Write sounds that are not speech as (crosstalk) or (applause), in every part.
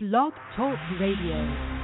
Blog Talk Radio.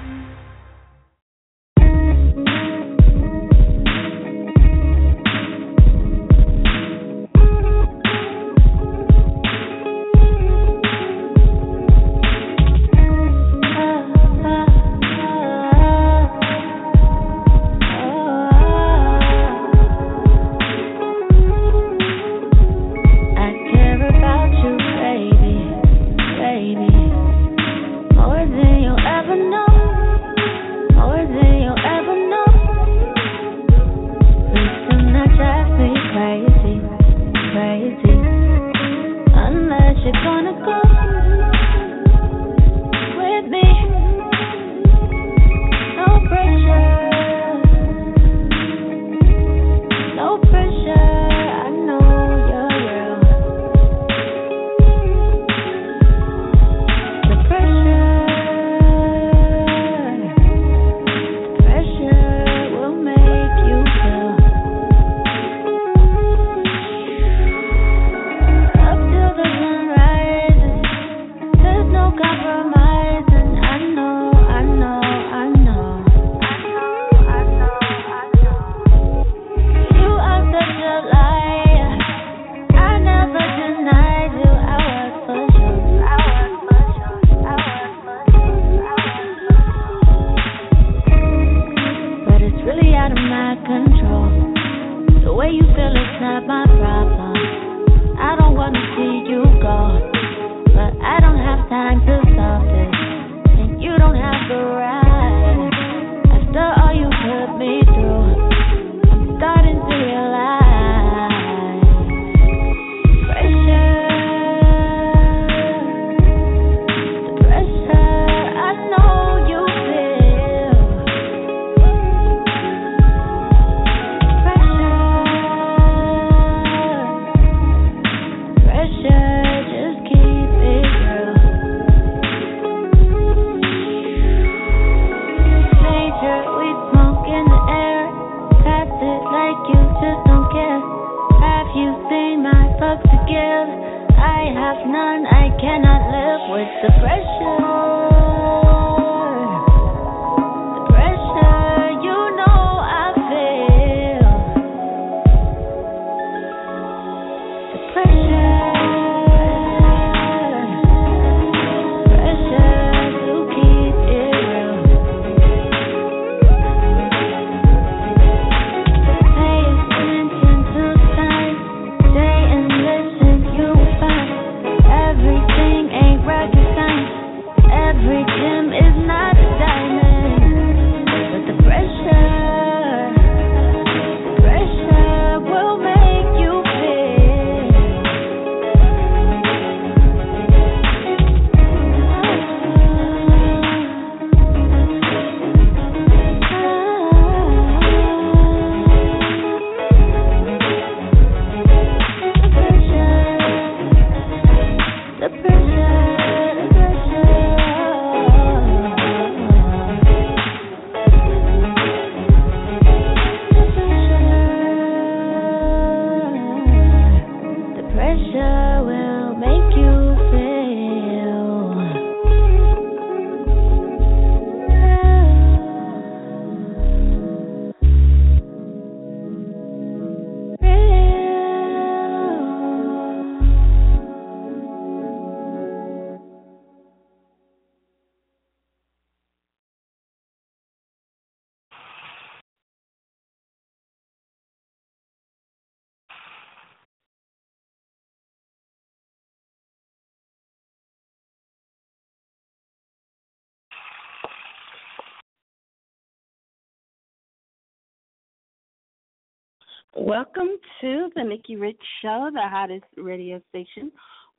Welcome to the Nikki Rich Show, the hottest radio station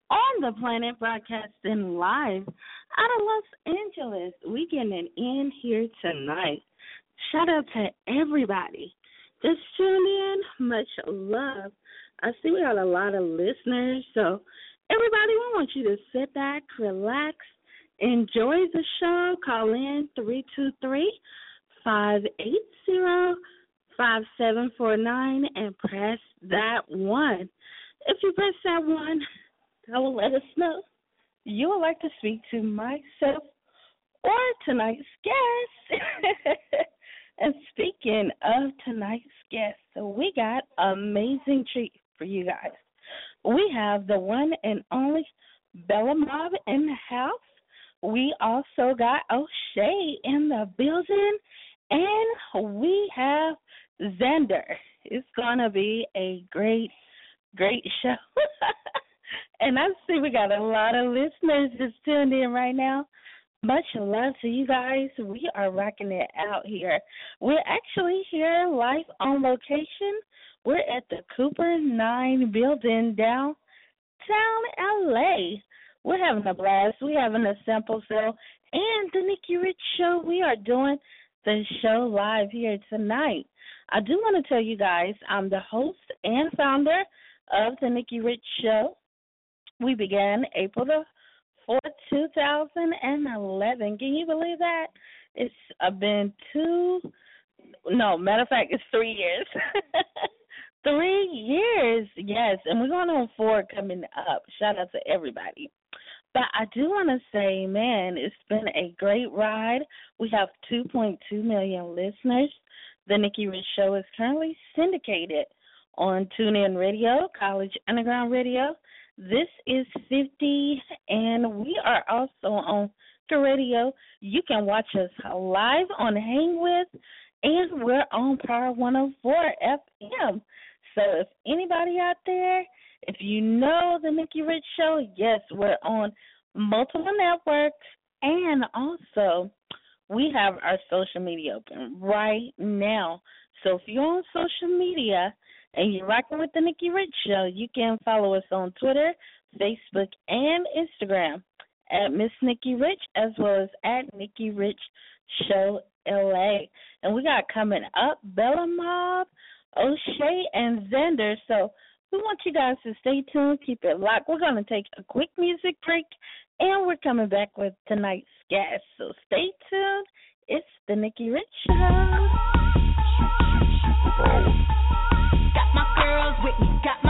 on the planet, broadcasting live out of Los Angeles. We getting in here tonight. Shout out to everybody just tuned in. Much love. I see we got a lot of listeners, so everybody, we want you to sit back, relax, enjoy the show. Call in three two three five eight zero five seven four nine and press that one. If you press that one, that will let us know you would like to speak to myself or tonight's guest. (laughs) and speaking of tonight's guest, so we got amazing treat for you guys. We have the one and only Bella Mobb in the house. We also got O'Shae in the building. And we have Zander. It's gonna be a great, great show. (laughs) and I see we got a lot of listeners just tuned in right now. Much love to you guys. We are rocking it out here. We're actually here live on location. We're at the Cooper 9 building downtown LA. We're having a blast. We're having a sample sale and the Nikki Rich Show. We are doing the show live here tonight. I do want to tell you guys I'm the host and founder of the Nikki Rich Show. We began April the 4th, 2011. Can you believe that? It's been two, no, matter of fact, it's three years. (laughs) three years, yes. And we're going on four coming up. Shout out to everybody. But I do want to say, man, it's been a great ride. We have 2.2 million listeners. The Nikki Rich Show is currently syndicated on TuneIn Radio, College Underground Radio. This is 50, and we are also on the radio. You can watch us live on Hang With, and we're on Power 104 FM. So if anybody out there if you know the Nikki Rich Show, yes, we're on multiple networks, and also we have our social media open right now. So if you're on social media and you're rocking with the Nikki Rich Show, you can follow us on Twitter, Facebook, and Instagram at Miss Nikki Rich as well as at Nikki Rich Show LA. And we got coming up Bella Mobb, O'Shae, and Zander. So we want you guys to stay tuned, keep it locked. We're going to take a quick music break, and we're coming back with tonight's guest. So stay tuned. It's the Nikki Rich Show. Got my girls with me. Got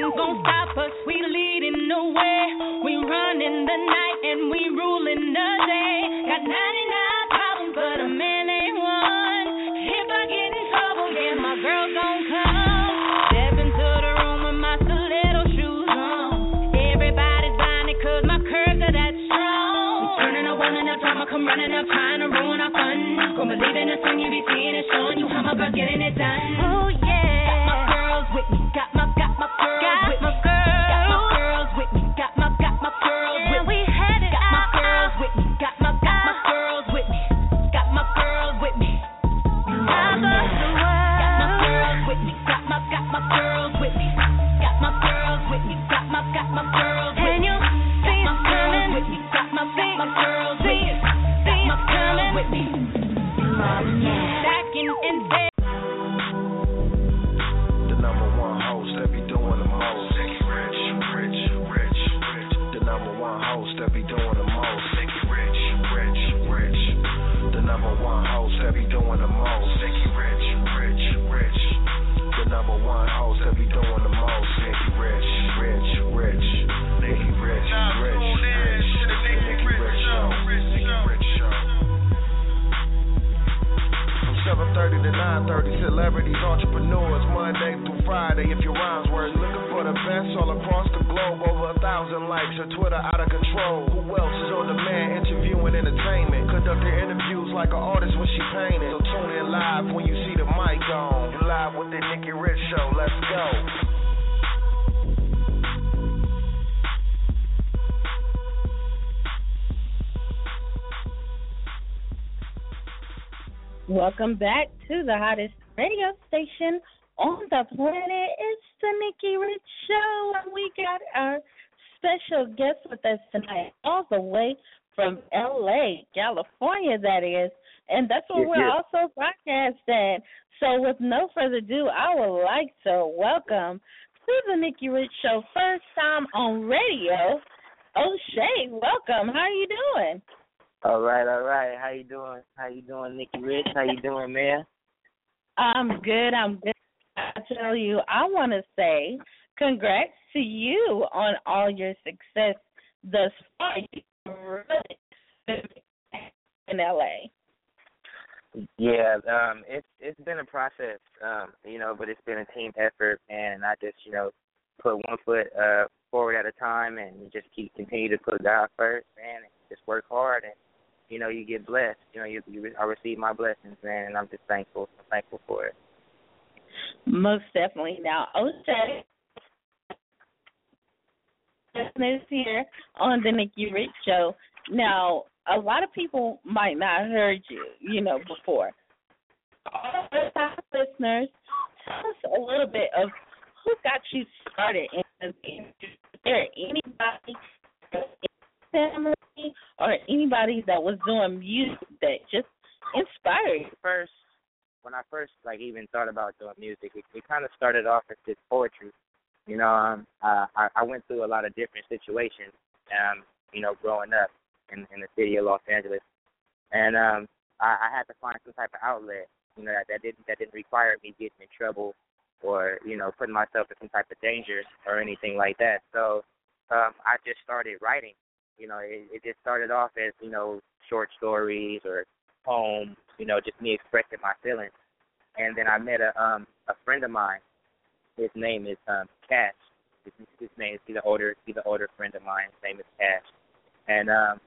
Gonna stop us. We leading the way. We running the night and we ruling the day. Got 99 problems, but a man ain't one. If I get in trouble, yeah, my girl gon' come. Step into the room with my stiletto shoes on. Everybody's my curves are that strong. Turning come running up, trying to ruin our fun. Gonna believe in the sun, you be seeing it, showing you how my girl getting it done. Oh one host that be doing the most. Nikki Rich, Rich, Rich. Nikki Rich, Rich, Rich. Nikki Rich Show. Nikki Rich Show. From 7:30 to 9:30, celebrities, entrepreneurs, Monday through Friday. If your rhymes were looking for the best all across the globe, over a thousand likes, your Twitter out of control. Who else is on demand, interviewing entertainment, conducting interviews like an artist when she painted. So tune in live when you the Nikki Rich Show. Let's go. Welcome back to the hottest radio station on the planet. It's the Nikki Rich Show, and we got our special guest with us tonight, all the way from LA, California, that is. and that's what Yes, we're yes. also broadcasting. So, with no further ado, I would like to welcome to the Nikki Rich Show, first time on radio, O'Shae. Welcome. How are you doing? All right, all right. How you doing? How you doing, Nikki Rich? How you doing, man? I'm good. I'm good. I tell you, I want to say congrats to you on all your success thus far. You're really in LA. Yeah, um, it's it's been a process, um, you know, but it's been a team effort, and I just, you know, put one foot uh forward at a time, and just keep continue to put God first, man, and just work hard, and you know, you get blessed. You know, you, you I receive my blessings, man, and I'm just thankful. I'm thankful for it. Most definitely. Now, O'Shae listeners here on the Nikki Rich Show. Now, a lot of people might not have heard you, you know, before. All of our listeners, tell us a little bit of who got you started in the industry. Is there anybody in family or anybody that was doing music that just inspired you? First, when I first like even thought about doing music, it, it kind of started off as just poetry. You know, um, uh, I, I went through a lot of different situations, um, you know, growing up in, in the city of Los Angeles, and um, I, I had to find some type of outlet, you know, that, that didn't that didn't require me getting in trouble or you know putting myself in some type of danger or anything like that. So um, I just started writing. You know, it, it just started off as you know short stories or poems, you know, just me expressing my feelings. And then I met a um a friend of mine. His name is um Cash. His, his name is he's an older he's an older friend of mine. His name is Cash. And um,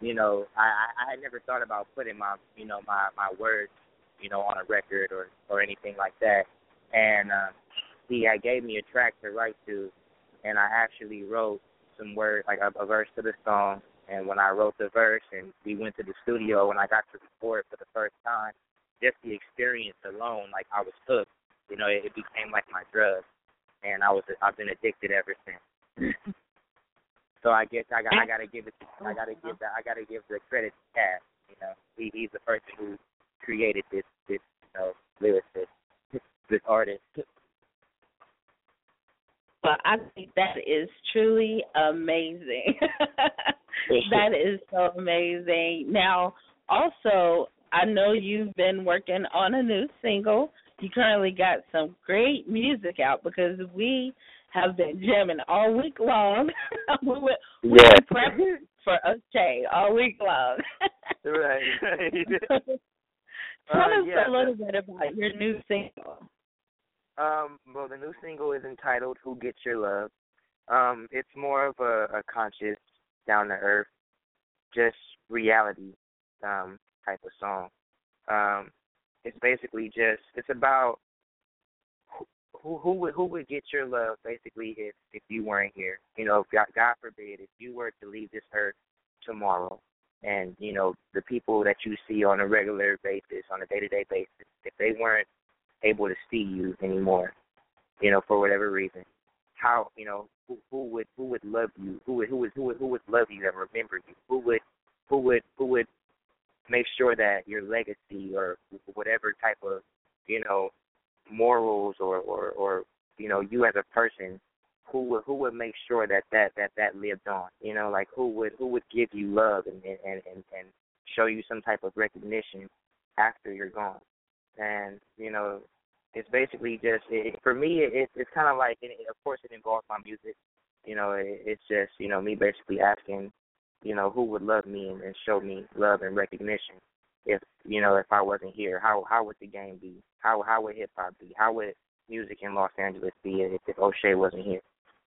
you know, I, I had never thought about putting my you know my my words you know on a record or or anything like that. And um, he had gave me a track to write to, and I actually wrote some words like a, a verse to the song. And when I wrote the verse and we went to the studio and I got to record for the first time, just the experience alone, like I was hooked. You know, it, it became like my drug, and I was I've been addicted ever since. (laughs) so I guess I got I gotta give it I gotta mm-hmm. give that I gotta give the credit to Cash. You know, he he's the person who created this this you know lyricist, this artist. But I think that is truly amazing. (laughs) that (laughs) is so amazing. Now, also, I know you've been working on a new single. You currently got some great music out because we have been jamming all week long. (laughs) we were, we prepping for O'Shae all week long. (laughs) right. right. (laughs) Tell Uh, us yeah, a little bit about your new single. Um, well, the new single is entitled "Who Gets Your Love." Um, it's more of a, a conscious, down to earth, just reality um, type of song. Um, it's basically just it's about who who, would who would get your love basically if if you weren't here. You know, God, God forbid if you were to leave this earth tomorrow, and you know the people that you see on a regular basis, on a day to day basis, if they weren't able to see you anymore, you know, for whatever reason. How you know who, who would who would love you? Who would who would who would who would love you and remember you? Who would who would who would make sure that your legacy or whatever type of you know morals or or or you know you as a person who would who would make sure that that that that lived on you know like who would who would give you love and and and and show you some type of recognition after you're gone. And you know it's basically just it, for me it, it's it's kind of like it, of course it involves my music. You know it, it's just you know me basically asking you know who would love me and, and show me love and recognition if you know if I wasn't here how how would the game be? How how would hip hop be? How would music in Los Angeles be if, if O'Shae wasn't here?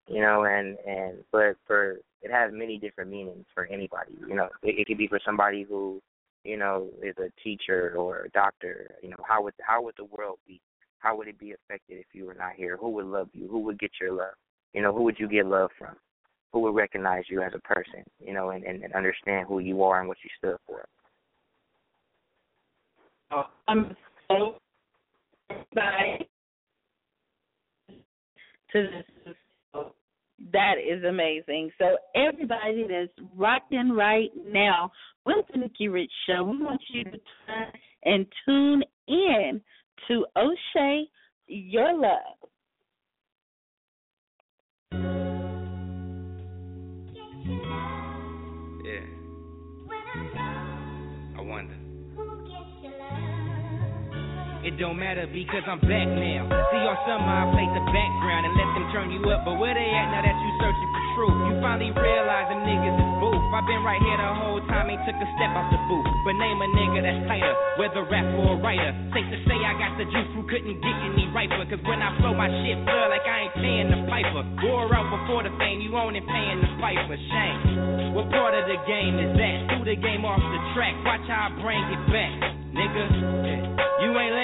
You know and and but for it has many different meanings for anybody you know. It, it could be for somebody who you know is a teacher or a doctor you know. How would how would the world be? How would it be affected if you were not here? Who would love you? Who would get your love? You know who would you get love from? Who would recognize you as a person you know and and, and understand who you are and what you stood for I'm so excited to this That is amazing. So everybody that's rocking right now with the Nikki Rich Show, we want you to turn and tune in to O'Shae, Your Love. It don't matter because I'm back now. See y'all somehow I played the background and let them turn you up. But where they at now that you searching for truth? You finally realize them niggas is boof. I've been right here the whole time, ain't took a step off the booth. But name a nigga that's tighter, whether rap or a writer. Safe to say I got the juice who couldn't get any riper. Cause when I flow my shit flood like I ain't paying the piper. War out before the fame, you and paying the piper. Shame. What part of the game is that? Threw the game off the track, watch how I bring it back. Nigga, you ain't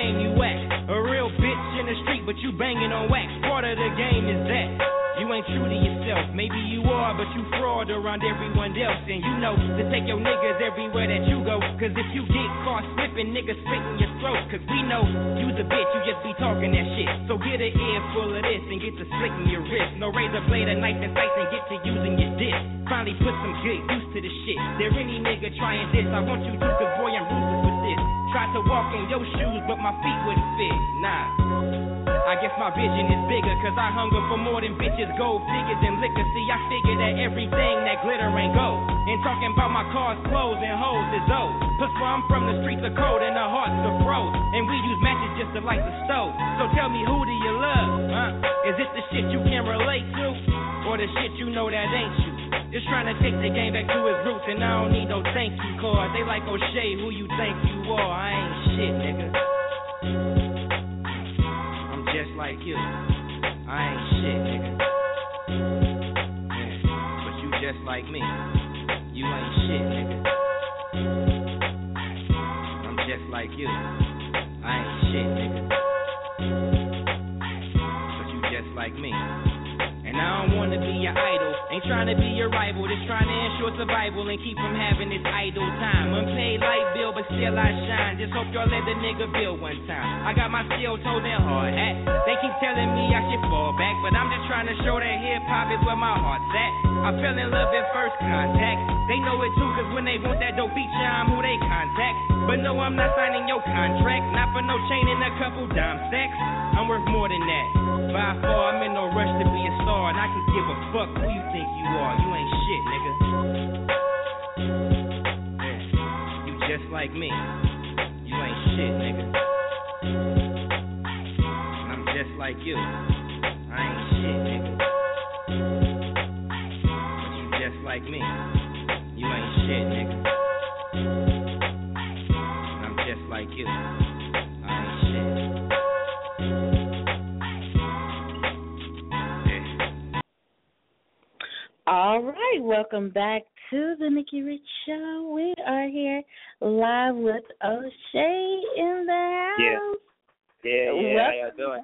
you banging on wax. Part of the game is that. You ain't true to yourself. Maybe you are, but you fraud around everyone else. And you know to take your niggas everywhere that you go. Cause if you get caught slipping, niggas spitting your throat. Cause we know you's a bitch, you just be talking that shit. So get an ear full of this and get to slitting your wrist. No razor blade or knife and sights and get to using your dick. Finally put some good use to the shit. There any nigga trying this, I want you to, boy, I'm ruthless with this. Tried to walk in your shoes, but my feet wouldn't fit. Nah. I guess my vision is bigger, cause I hunger for more than bitches, gold figures, and liquor. See, I figure that everything that glitter ain't gold. And talking about my cars, clothes, and hoes is old. Plus, where I'm from, the streets are cold and the hearts are froze. And we use matches just to light the stove. So tell me, who do you love? Huh? Is it the shit you can relate to? Or the shit you know that ain't you? Just trying to take the game back to its roots, and I don't need no thank you card. They like O'Shae, who you think you are? I ain't shit, nigga like you. I ain't shit, nigga. But you just like me. You ain't shit, nigga. I'm just like you. I ain't shit, nigga. But you just like me. And I don't wanna be your idol. Ain't trying to be your rival. Just trying to ensure survival and keep from having this idle time. Unpaid light bill, but still I shine. Just hope y'all let the nigga bill one time. I got my steel toes and hard hat. They keep telling me I should fall back, but I'm just trying to show that hip hop is where my heart's at. I fell in love at first contact. They know it too, cause when they want that dope feature, I'm who they contact. But no, I'm not signing your contract. Not for no chain and a couple dime stacks. I'm worth more than that. By far, I'm in no rush to be a star, and I can give a fuck who you think you are. You ain't shit, nigga. Yeah. You just like me. You ain't shit, nigga. And I'm just like you. I ain't shit, nigga. But you just like me. You ain't shit, nigga. And I'm just like you. All right, welcome back to the Nikki Rich Show. We are here live with O'Shae in the house. Yeah, yeah. How y'all doing?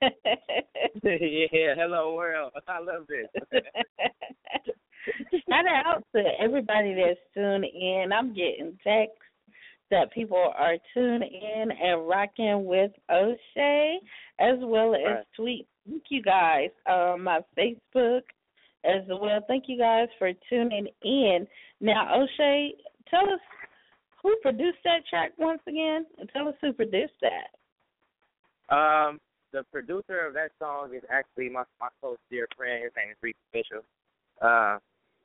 (laughs) yeah, hello world. I love this. (laughs) Shout out to everybody that's tuned in. I'm getting texts that people are tuning in and rocking with O'Shae as well as Right. tweet. Thank you guys on my Facebook as well. Thank you guys for tuning in. Now, O'Shae, tell us who produced that track once again. Tell us who produced that. Um, the producer of that song is actually my my close dear friend. His name is Reese Official. Uh,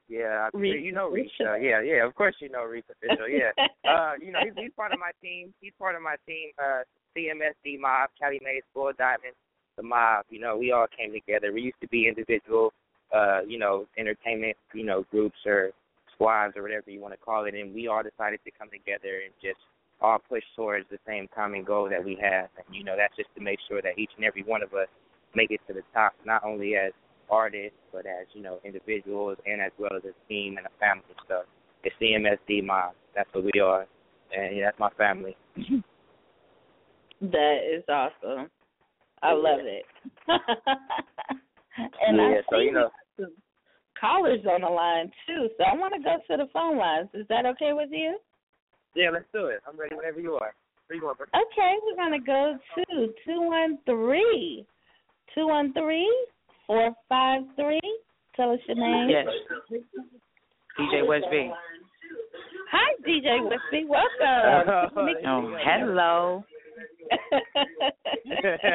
yeah, Reese you know Reese. Uh, yeah, yeah. Of course you know Reese Official. Yeah. (laughs) uh, you know he's, he's part of my team. He's part of my team. Uh, CMSD Mobb, Cali Mays, Full Diamond, the Mob. You know we all came together. We used to be individual, uh, you know, entertainment, you know, groups or squads or whatever you want to call it, and we all decided to come together and just all push towards the same common goal that we have. And you know that's just to make sure that each and every one of us make it to the top, not only as artists, but as you know individuals and as well as a team and a family. So it's CMSD Mobb. That's what we are, and yeah, that's my family. (laughs) That is awesome. I love it. (laughs) and I yeah, so see you know, some callers on the line too, so I want to go to the phone lines. Is that okay with you? yeah, let's do it. I'm ready whenever you are. Where you going, bro? Okay, we're gonna go to two one three, two one three four five three Tell us your name. Yes. DJ West B. Hi, DJ West B. Welcome. Oh, oh hello. (laughs) (laughs)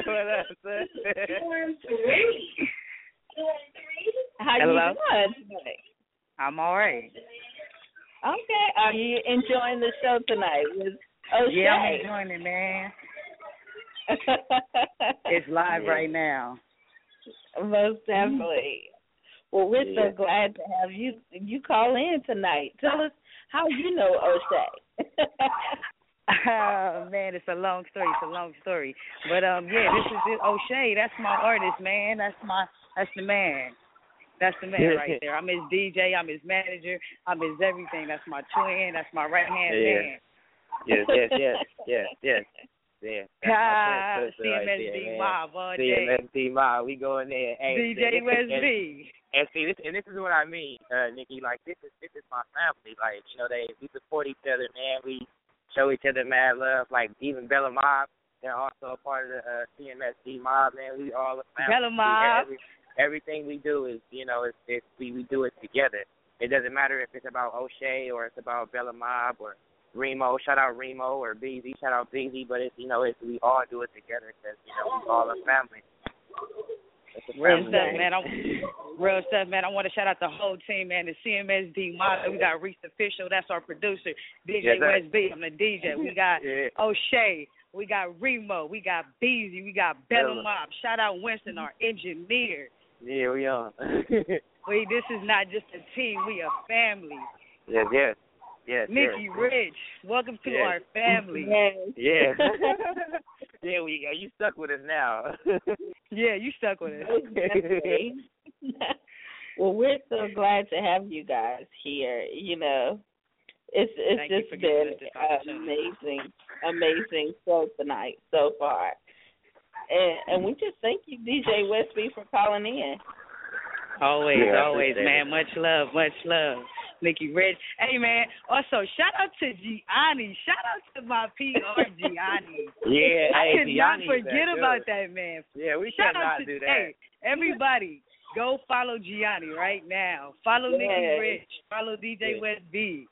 what up, son? How Hello? you doing? I'm all right. Okay. Are you enjoying the show tonight with O'Shae? Yeah, I'm enjoying it, man. (laughs) It's live right now. Most mm-hmm. definitely. Well, we're Yeah. so glad to have you you call in tonight. Tell us how you know O'Shae. (laughs) Oh (laughs) man, it's a long story. It's a long story. But um, yeah, this is it. O'Shae. That's my artist, man. That's my that's the man. That's the man right there. I'm his DJ. I'm his manager. I'm his everything. That's my twin. That's my right hand Yeah. man. Yes, yes, yes, yes, yes. Yeah. (laughs) Ah, sister right. Mob all day. CMSD Mobb, we going there. Hey, DJ West and- B. And see, this and this is what I mean, uh, Nikki. Like this is this is my family. Like you know, they we support each other, man. We show each other mad love. Like even Bella Mobb, they're also a part of the uh, CMSD Mobb, man. We all a family. Bella Mobb. Every, everything we do is, you know, it's, it's we we do it together. It doesn't matter if it's about O'Shae or it's about Bella Mobb or Remo. Shout out Remo or BZ. Shout out BZ. But it's you know, it's we all do it together because you know we all a family. It's a (laughs) Real stuff, man. I, real stuff, man. I want to shout out the whole team, man. The CMSD model. We got Reese Official. That's our producer. DJ Yes, sir. West B. I'm the DJ. We (laughs) got Yeah. O'Shae. We got Remo. We got Beezy. We got Bella Bella. Mob. Shout out Winston, our engineer. Yeah, we are. (laughs) We this is not just a team. We a family. yes, yes, yes. Nikki yes. Rich. Welcome to Yes. our family. Yeah. Yeah, we go. you stuck with us now. (laughs) Yeah, you stuck with us. (laughs) Definitely. (laughs) well, we're so glad to have you guys here. You know, it's it's Thank just been us this an opportunity. amazing, amazing show tonight so far. And and we just thank you, DJ West B, for calling in. Always, Yeah, always, appreciate man. Much love, much love. Nikki Rich. Hey man, also shout out to Gianni. Shout out to my PR (laughs) Gianni. yeah, I hey, could not forget that about that man. Yeah, we Shout should not to do that. Hey, everybody, go follow Gianni right now. Follow Nikki Yes. Rich. Follow DJ Yeah. West B.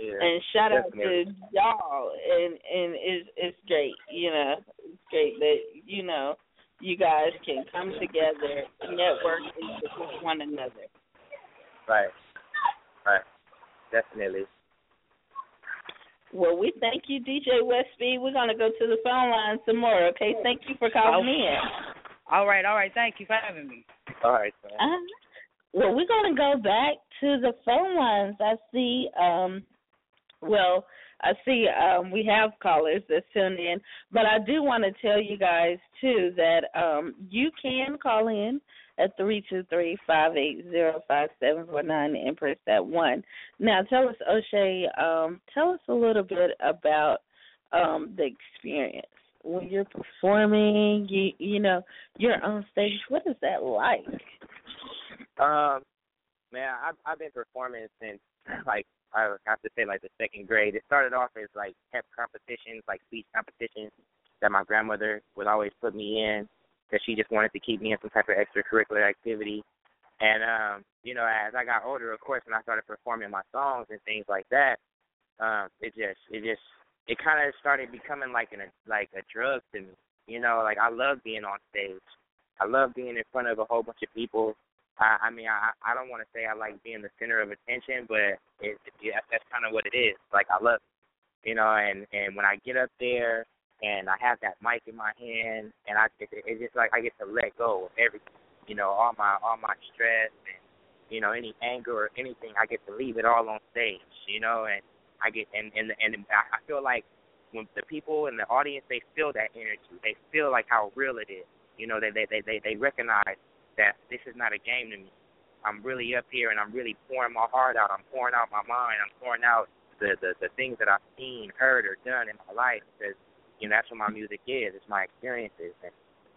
Yeah. And shout out to y'all. And and it's it's great. You know, it's great that you know you guys can come together, network, and support one another. Right. Right. Definitely. Well, we thank you, DJ West B. We're gonna go to the phone line some more. Okay, thank you for calling in. All right, all right. Thank you for having me. All right, man. Uh, well, we're going to go back to the phone lines. I see, um, well, I see um, we have callers that tuned in, but I do want to tell you guys, too, that um, you can call in at three two three five eight zero five seven four nine and press that one. Now, tell us, O'Shae, um, tell us a little bit about um, the experience when you're performing. You you know you're on stage. What is that like? Um, man, I've I've been performing since like I have to say like the second grade. It started off as like pep competitions, like speech competitions that my grandmother would always put me in because she just wanted to keep me in some type of extracurricular activity. And um, you know, as I got older, of course, when I started performing my songs and things like that, um, it just it just it kind of started becoming like an like a drug to me. You know, like I love being on stage. I love being in front of a whole bunch of people. I, I mean, I I don't want to say I like being the center of attention, but it, it yeah, that's kind of what it is. Like I love, you know, and and when I get up there and I have that mic in my hand, and I it, it's just like I get to let go of everything, you know, all my all my stress and you know any anger or anything. I get to leave it all on stage, you know, and I get and and and I feel like when the people in the audience they feel that energy, they feel like how real it is. You know, they they they they, they recognize that this is not a game to me. I'm really up here and I'm really pouring my heart out. I'm pouring out my mind. I'm pouring out the the, the things that I've seen, heard, or done in my life because you know that's what my music is. It's my experiences, and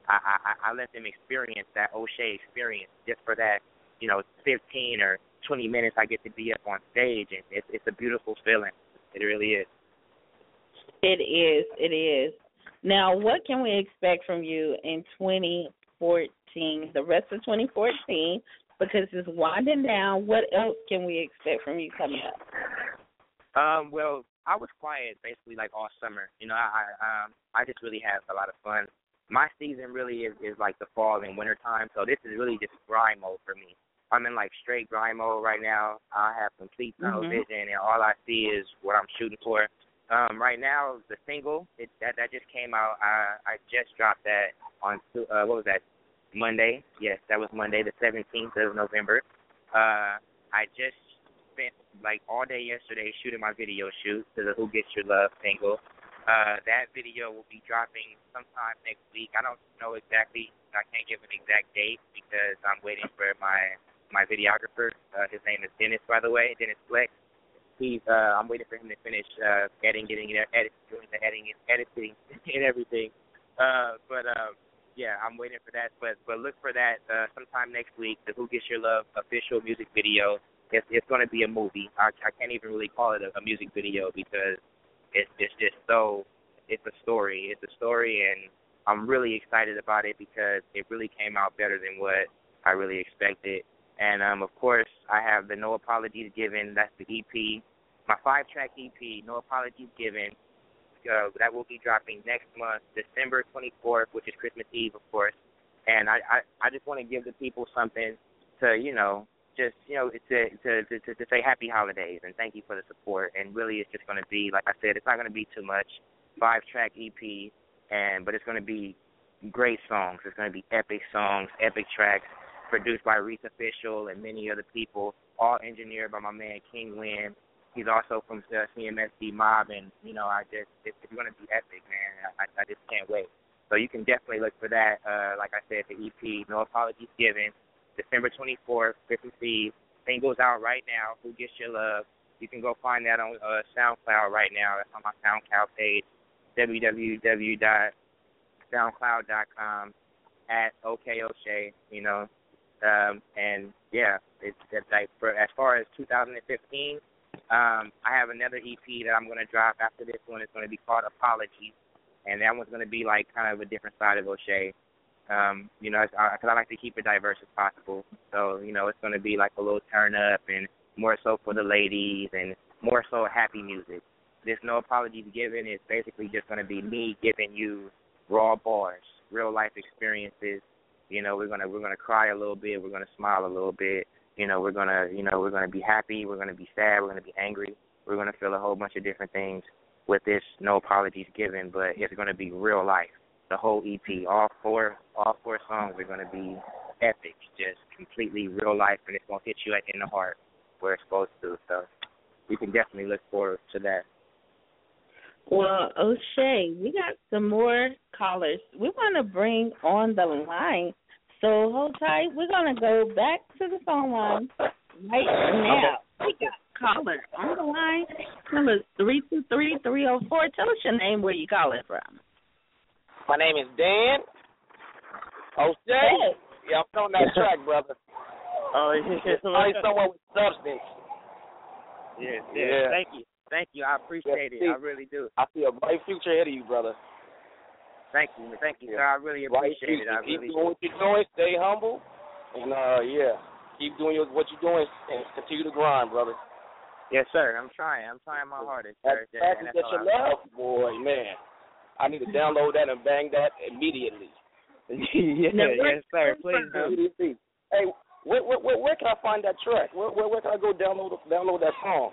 I I, I let them experience that O'Shae experience just for that you know 15 or 20 minutes I get to be up on stage, and it's it's a beautiful feeling. It really is. It is. It is. Now, what can we expect from you in 2014, the rest of 2014, because it's winding down. What else can we expect from you coming up? Um, well, I was quiet basically like all summer. You know, I, I um I just really have a lot of fun. My season really is is like the fall and winter time, so this is really just grind mode for me. I'm in like straight grind mode right now. I have complete tunnel Mhm. vision, and all I see is what I'm shooting for. Um, right now, the single it, that that just came out. I I just dropped that on uh, what was that Monday? Yes, that was Monday, the 17th of November. Uh, I just spent like all day yesterday shooting my video shoot to the Who Gets Your Love single. Uh, that video will be dropping sometime next week. I don't know exactly. I can't give an exact date because I'm waiting for my my videographer. Uh, his name is Dennis, by the way, Dennis Flex. He's uh, I'm waiting for him to finish uh, editing, getting it, edit, doing the editing, editing, (laughs) and everything. Uh, but um, yeah, I'm waiting for that. But but look for that uh, sometime next week. The Who Gets Your Love official music video. It's it's going to be a movie. I I can't even really call it a, a music video because it's it's just so it's a story. It's a story, and I'm really excited about it because it really came out better than what I really expected. And um, of course, I have the No Apologies Given. That's the EP, my five-track EP, No Apologies Given. Uh, that will be dropping next month, December 24th, which is Christmas Eve, of course. And I I, I just want to give the people something to you know just you know to to to to, say happy holidays and thank you for the support. And really, it's just going to be like I said, it's not going to be too much. Five-track EP, and but it's going to be great songs. It's going to be epic songs, epic tracks produced by Reese Official and many other people, all engineered by my man King Win. He's also from uh, CMSD Mobb, and you know, I just it's, it's going to be epic, man. I, I just can't wait. So you can definitely look for that. Uh, like I said, the EP, No Apologies Given, December 24th, Christmas Eve. Singles out right now. Who Gets Your Love? You can go find that on uh, SoundCloud right now. That's on my SoundCloud page, www.soundcloud.com at OKOShay. You know, um, and yeah, it's, it's like for as far as 2015, um, I have another EP that I'm gonna drop after this one. It's gonna be called Apologies, and that one's gonna be like kind of a different side of O'Shae. Um, you know, because I like to keep it diverse as possible. So you know, it's gonna be like a little turn up and more so for the ladies and more so happy music. This No Apologies Given is basically just gonna be me giving you raw bars, real life experiences you know, we're gonna we're gonna cry a little bit, we're gonna smile a little bit. You know, we're gonna you know we're gonna be happy, we're gonna be sad, we're gonna be angry, we're gonna feel a whole bunch of different things with this no apologies given, but it's gonna be real life. The whole EP, all four all four songs are gonna be epic, just completely real life, and it's gonna hit you in the heart where it's supposed to. So you can definitely look forward to that. Well, O'Shae, we got some more callers. We want to bring on the line. So hold tight. We're going to go back to the phone line right now. We got caller on the line. Number three two three three zero four. Tell us your name, where you calling from. My name is Dan. O'Shae. Hey. Yeah, I'm on that track, (laughs) brother. Oh yeah, Somebody someone with substance. yes, yes. Yeah. Thank you, thank you. I appreciate it. I really do. I see a bright future ahead of you, brother. Thank you, thank you, Yeah. sir. I really Bright appreciate it. future. I Keep really doing what you're doing. Stay humble, and uh, yeah, keep doing your, what you're doing and continue to grind, brother. Yes, sir. I'm trying. I'm trying my hardest, That's, sir. that that's you all I- love, boy, man. I need to download that and bang that immediately. (laughs) yeah, Now, where- yes, sir. Please do. Hey, where, where where where can I find that track? Where where, where can I go download download that song?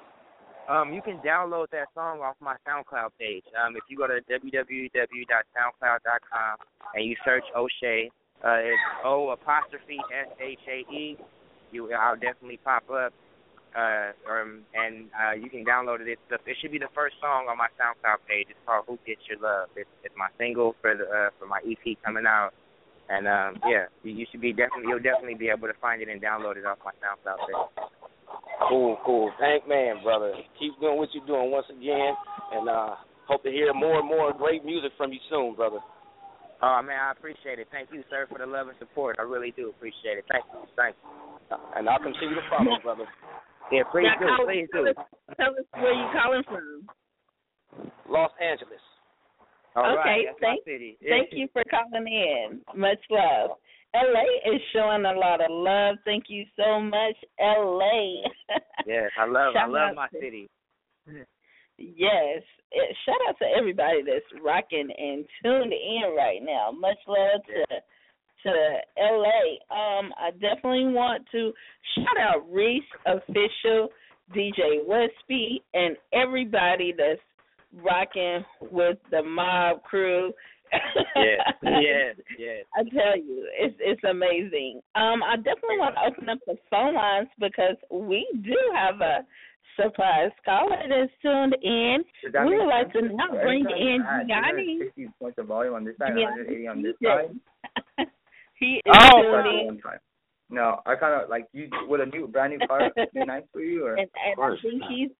Um, you can download that song off my SoundCloud page. Um, if you go to www.soundcloud.com and you search O'Shae, uh, it's O apostrophe S H A E. You, I'll definitely pop up. Uh, um, and uh, you can download it. It's the, it should be the first song on my SoundCloud page. It's called "Who Gets Your Love." It's, it's my single for the uh, for my EP coming out. And um, yeah, you, you should be definitely you'll definitely be able to find it and download it off my SoundCloud page. Cool, cool. Thank man, brother. Keep doing what you're doing once again, and uh hope to hear more and more great music from you soon, brother. Oh man, I appreciate it. Thank you, sir, for the love and support. I really do appreciate it. Thank you, thank you. And I'll continue to follow, brother. Yeah, please Now, do, caller, please tell us, tell us where you're calling from. Los Angeles. All okay, right, thank-. Thank you for calling in. Much love. LA is showing a lot of love. Thank you so much, LA. (laughs) yes, I love I love my to- city. Yes. Eh, Shout out to everybody that's rocking and tuned in right now. Much love to to LA. Um, I definitely want to shout out Reese official, DJ West B, and everybody that's rocking with the mob crew. Yes, yes, (laughs) yes. I tell you, it's it's amazing. Um, I definitely want to open up the phone lines because we do have a surprise caller that's tuned in. That We would like to now bring in I had Gianni. 260 points of volume on this side, Yeah, 180 on this (laughs) side. (laughs) he is Oh, tuned That's in. one time. No, I kind of like you with a new brand new car. be nice for you, or and, and I think he's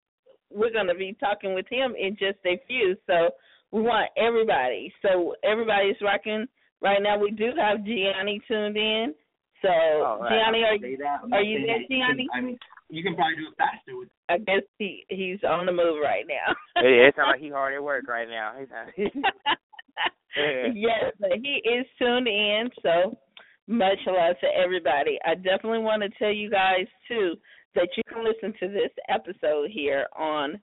we're gonna be talking with him in just a few. So we want everybody. So everybody's rocking right now. We do have Gianni tuned in. So Oh, right. Gianni, are you that. Are you there, that can- Gianni? I mean, you can probably do it faster with. I guess he he's on the move right now. it, it sounds like he hard at work right now. (laughs) (laughs) Yes, but he is tuned in, so much love to everybody. I definitely want to tell you guys too that you can listen to this episode here on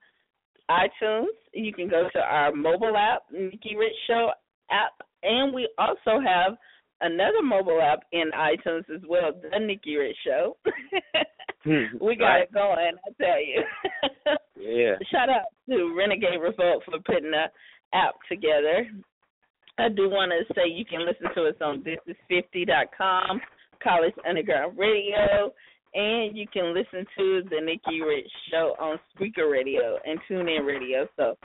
iTunes. You can go to our mobile app, Nikki Rich Show app, and we also have another mobile app in iTunes as well, the Nikki Rich Show. Hmm, (laughs) we got it going, I tell you. Yeah. (laughs) Shout out to Renegade Revolt for putting the app together. I do want to say you can listen to us on thisis50.com, College Underground Radio, and you can listen to the Nikki Rich Show on Spreaker Radio and TuneIn Radio. So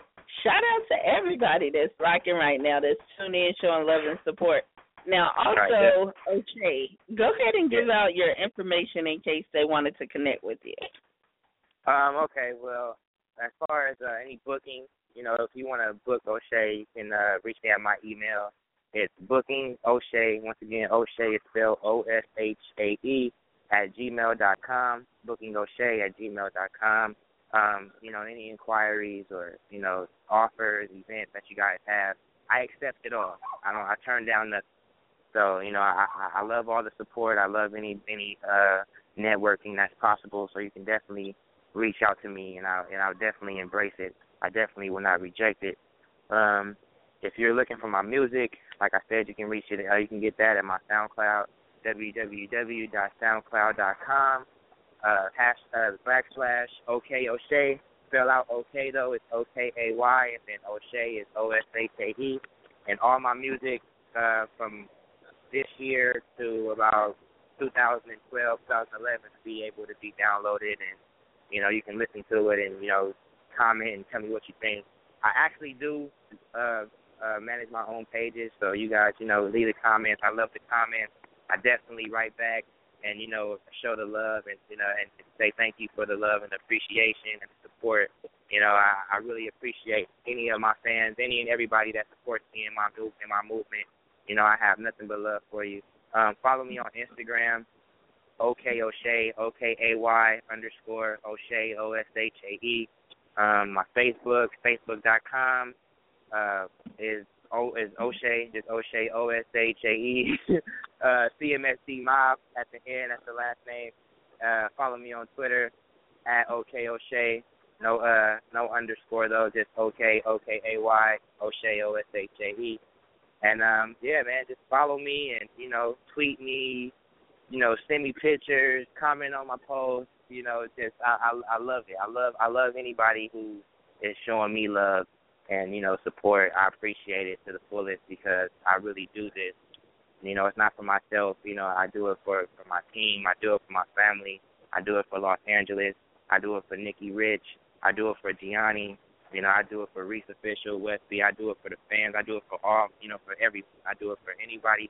shout out to everybody that's rocking right now, that's tuning in, showing love and support. Now, also, okay, go ahead and give out your information in case they wanted to connect with you. Um, okay, well, as far as uh, any booking, you know, if you want to book O'Shae, you can uh, reach me at my email. It's booking O'Shae. Once again, O'Shae is spelled O S H A E at gmail dot com. Booking O'Shae at gmail dot com. Um, you know, any inquiries or you know offers, events that you guys have, I accept it all. I don't. I turn down nothing. So you know, I I love all the support. I love any any uh networking that's possible. So you can definitely reach out to me, and I and I'll definitely embrace it. I definitely will not reject it. Um, if you're looking for my music, like I said, you can reach it. Uh, you can get that at my SoundCloud, www.soundcloud.com. Uh, hash uh, backslash OK O'Shae. Spell out OK though. It's O K A Y, and then O'Shae is O S A E. And all my music uh, from this year to about 2012, 2011 to be able to be downloaded and you know you can listen to it and you know comment and tell me what you think. I actually do uh, uh, manage my own pages, so you guys you know leave the comments. I love the comments. I definitely write back and you know show the love and you know and say thank you for the love and appreciation and support. You know I, I really appreciate any of my fans, any and everybody that supports me in my move in my movement. You know I have nothing but love for you. Um, follow me on Instagram, OK O'Shae, O K A Y underscore O'Shae, O S H A E. Um, my Facebook, Facebook.com, uh, is O is O'Shae, just O'Shae, O S H A E. (laughs) uh, Mob at the end, that's the last name. Uh, follow me on Twitter at OK O'Shae. No, uh, no underscore though, just OK O K A Y O'Shae, O S H A E. And um, yeah, man, just follow me and you know tweet me, you know send me pictures, comment on my posts. You know, it's just I, I I love it. I love I love anybody who is showing me love and you know support. I appreciate it to the fullest because I really do this. You know, it's not for myself. You know, I do it for for my team. I do it for my family. I do it for Los Angeles. I do it for Nikki Rich. I do it for Gianni. You know, I do it for Reese Official, West B. I do it for the fans. I do it for all, you know, for every. I do it for anybody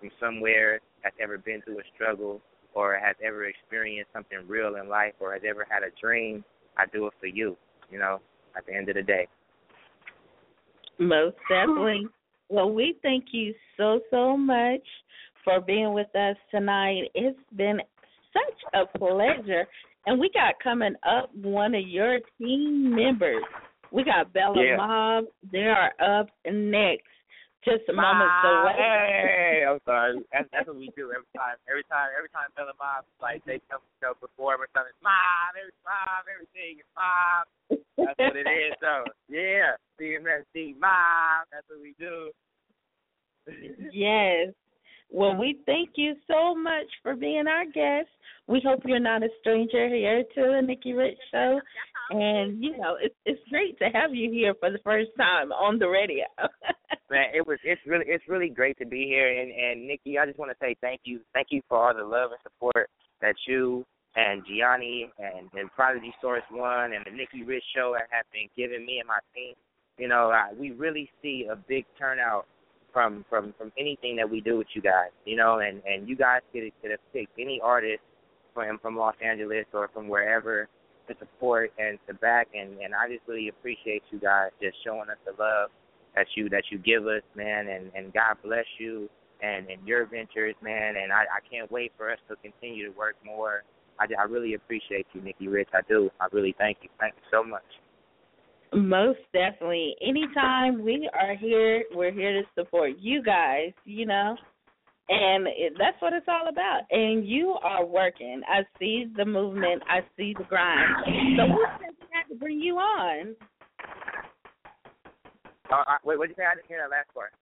from somewhere that's ever been through a struggle or has ever experienced something real in life or has ever had a dream. I do it for you. You know, at the end of the day. Most definitely. Well, we thank you so, so much for being with us tonight. It's been such a pleasure. And we got coming up one of your team members. We got Bella Yeah. Mob. They are up next just moments away. Hey, I'm (laughs) sorry. That's that's what we do every time. Every time, every time Bella Mom like they come you know, perform or something. Mom, every mom, everything is mom. That's what it is. So yeah, CMSD, mom. That's what we do. yes. Well, we thank you so much for being our guest. We hope you're not a stranger here to the Nikki Rich Show, and you know it's it's great to have you here for the first time on the radio. (laughs) Man, it was it's really it's really great to be here, and and Nikki, I just want to say thank you, thank you for all the love and support that you and Gianni and and Prodigy Source One and the Nikki Rich Show have been giving me and my team. You know, I, we really see a big turnout from from from anything that we do with you guys. You know, and and you guys could could have picked any artist from from Los Angeles or from wherever to support and to back and and I just really appreciate you guys just showing us the love that you that you give us, man, and and God bless you and and your ventures, man, and I I can't wait for us to continue to work more. I I really appreciate you, Nikki Rich. I do. I really thank you. Thank you so much. Most definitely. Anytime we are here, we're here to support you guys, you know. And it, that's what it's all about. And you are working. I see the movement. I see the grind. So we had to bring you on. Uh, uh, wait, what did you say? I didn't hear that last part.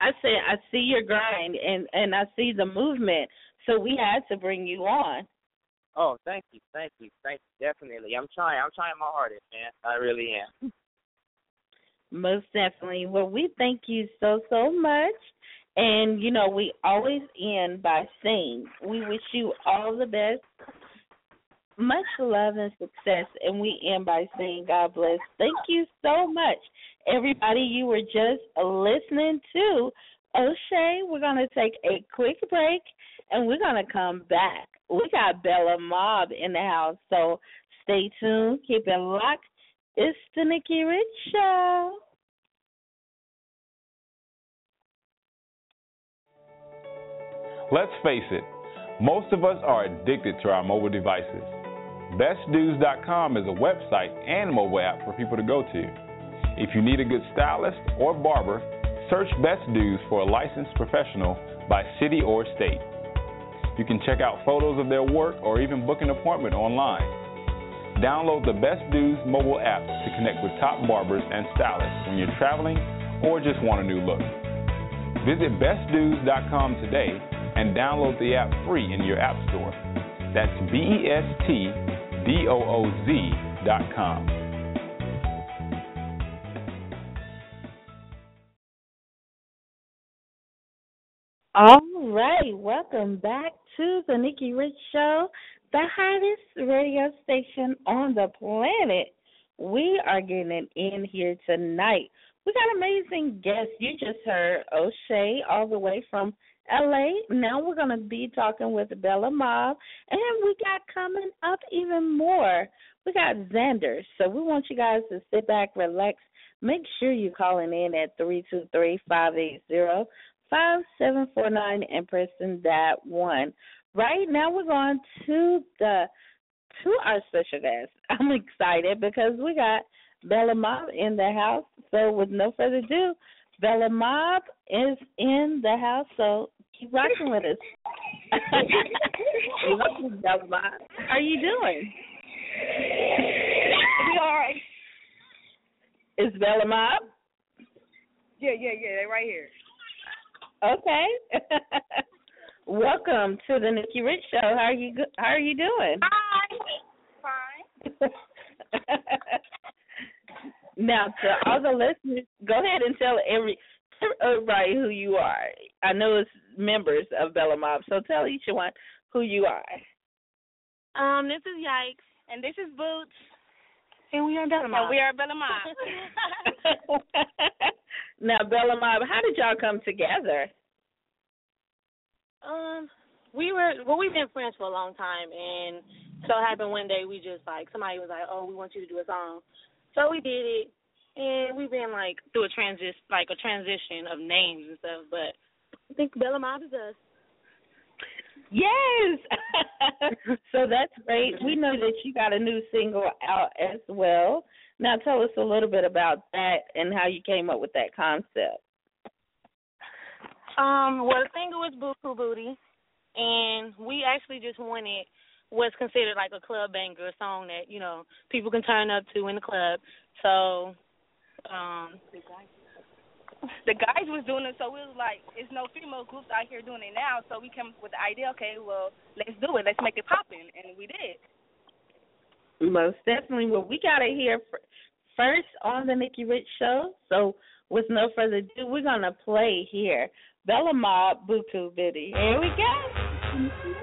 I said I see your grind and and I see the movement. So we had to bring you on. Oh, thank you, thank you, thank you. Definitely, I'm trying. I'm trying my hardest, man. I really am. (laughs) Most definitely. Well, we thank you so so much. And you know, we always end by saying we wish you all the best, much love and success, and we end by saying God bless. Thank you so much, everybody. You were just listening to O'Shae. We're gonna take a quick break, and we're gonna come back. We got Bella Mobb in the house, so stay tuned. Keep it locked. It's the Nikki Rich Show. Let's face it, most of us are addicted to our mobile devices. BestDudes.com is a website and mobile app for people to go to. If you need a good stylist or barber, search Best Dudes for a licensed professional by city or state. You can check out photos of their work or even book an appointment online. Download the Best Dudes mobile app to connect with top barbers and stylists when you're traveling or just want a new look. Visit bestdudes.com today and download the app free in your app store. That's B E S T D O O Z All right, welcome back to the Nikki Rich Show, the hottest radio station on the planet. We are getting in here tonight. We got amazing guests. You just heard O'Shae all the way from LA. Now we're going to be talking with Bella Mobb, and we got coming up even more. We got Zander. So we want you guys to sit back, relax. Make sure you're calling in at three two three five eight zero five seven four nine and pressing that one. Right now we're going to the to our special guest. (laughs) I'm excited because we got Bella Mobb in the house. So with no further ado, Bella Mobb is in the house. So keep rocking with us. Welcome, (laughs) (laughs) Bella Mobb. How are you doing? We all right. Is Bella Mobb? Yeah, yeah, yeah. they're right here. Okay. (laughs) Welcome to the Nikki Rich Show. How are you? How are you doing? Hi. Fine. (laughs) now, to all the listeners, go ahead and tell every everybody who you are. I know it's members of Bella Mobb, so tell each one who you are. Um, this is Yikes, and this is Boots, and we are Bella and we are Bella Mobb. (laughs) now, Bella Mobb, how did y'all come together? um, we were well, we've been friends for a long time, and so it happened one day we just like somebody was like, "Oh, we want you to do a song," so we did it, and we've been like through a transition, like a transition of names and stuff, but I think Bella Mobb is us. Yes. (laughs) so that's great. We know that you got a new single out as well. Now tell us a little bit about that and how you came up with that concept. Um, well, the single was Boo Boo Booty, and we actually just wanted what's considered like a club banger, a song that you know people can turn up to in the club. So, um, (laughs) the guys was doing it, so we was like, "It's no female groups out here doing it now." So we came up with the idea, okay, well, let's do it, let's make it poppin', and we did. Most definitely. Well, we got it here first on the Nikki Rich Show. So, with no further ado, we're gonna play here Bella Mobb Buku Biddy. Here we go.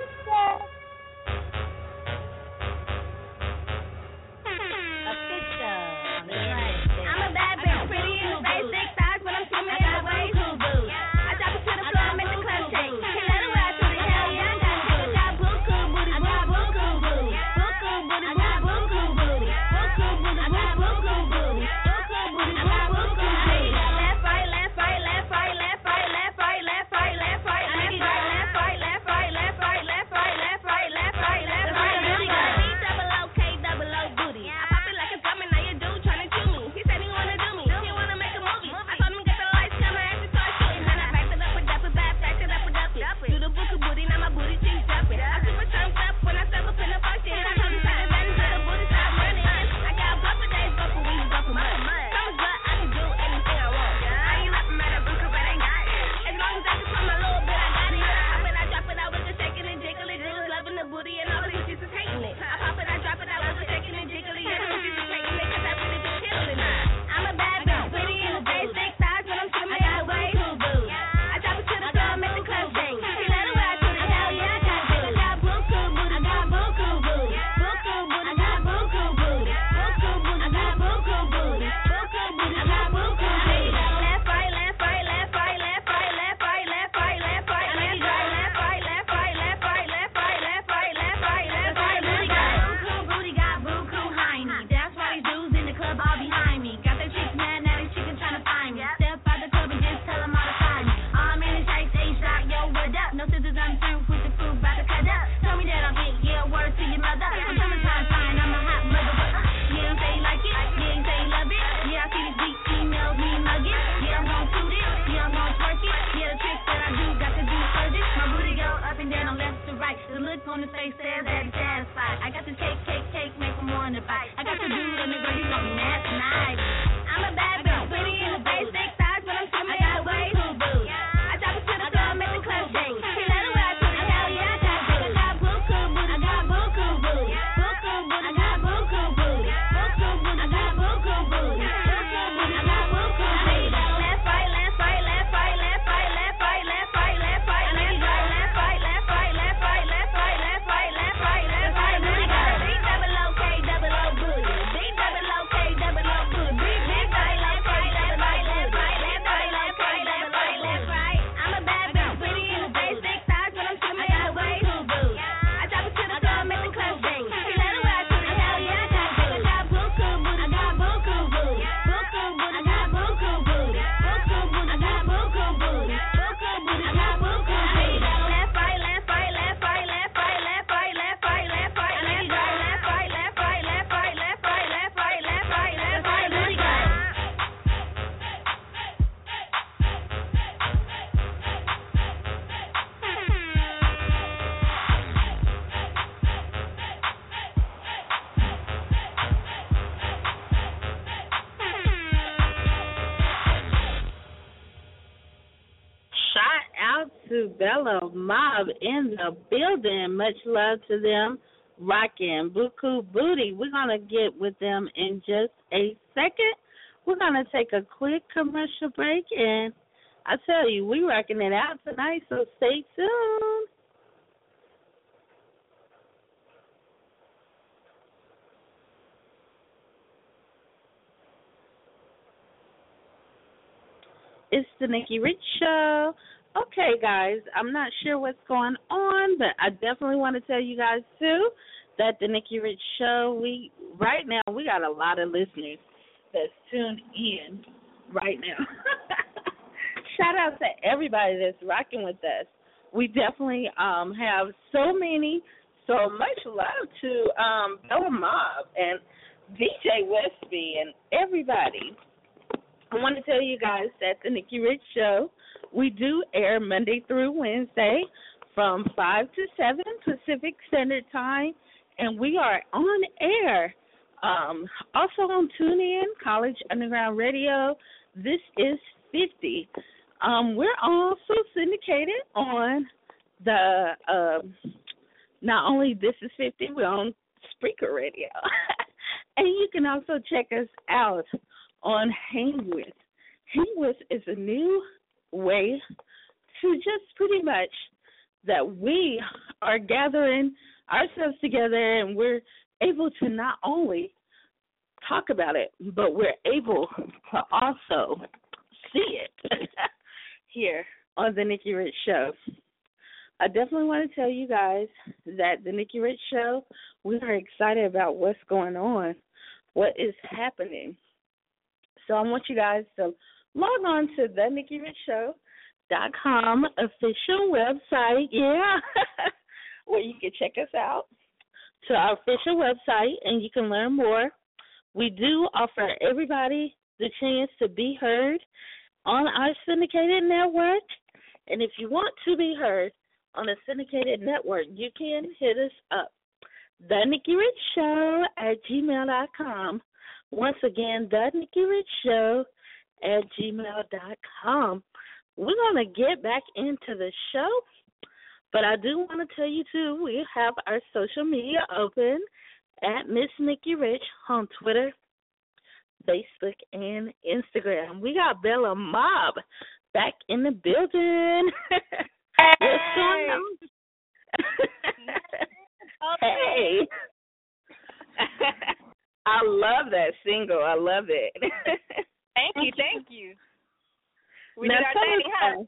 much love to them. Rockin' Buku Booty. We're going to get with them in just a second. We're going to take a quick commercial break, and I tell you, we rocking it out tonight, so stay tuned. It's the Nikki Rich Show. Okay, guys, I'm not sure what's going on, but I definitely want to tell you guys too that the Nikki Rich Show. We right now we got a lot of listeners that's tuned in right now. (laughs) Shout out to everybody that's rocking with us. We definitely um, have so many, so much love to um, Bella Mobb and DJ West B and everybody. I want to tell you guys that the Nikki Rich Show do air Monday through Wednesday from 5 to 7 Pacific Standard Time, and we are on air. Um, also on TuneIn, College Underground Radio. This is 50. Um, we're also syndicated on the um, not only This is 50, we're on Spreaker Radio. (laughs) and you can also check us out on Hang With. Hang With is a new way to just pretty much that we are gathering ourselves together and we're able to not only talk about it, but we're able to also see it (laughs) here on the Nikki Rich Show. I definitely want to tell you guys that the Nikki Rich Show, we are excited about what's going on, what is happening. So I want you guys to log on to the Nikki Rich Show dot com official website, yeah, (laughs) where you can check us out to our official website and you can learn more. We do offer everybody the chance to be heard on our syndicated network. And if you want to be heard on a syndicated network, you can hit us up. The Nikki Rich Show at gmail.com. Once again, The Nikki Rich Show at gmail.com. We're going to get back into the show, but I do want to tell you, too, we have our social media open at Miss Nikki Rich on Twitter, Facebook, and Instagram. We got Bella Mobb back in the building. What's going on? hey. (laughs) (laughs) I love that single. I love it. (laughs) thank you, thank you. We now did our huh? uh,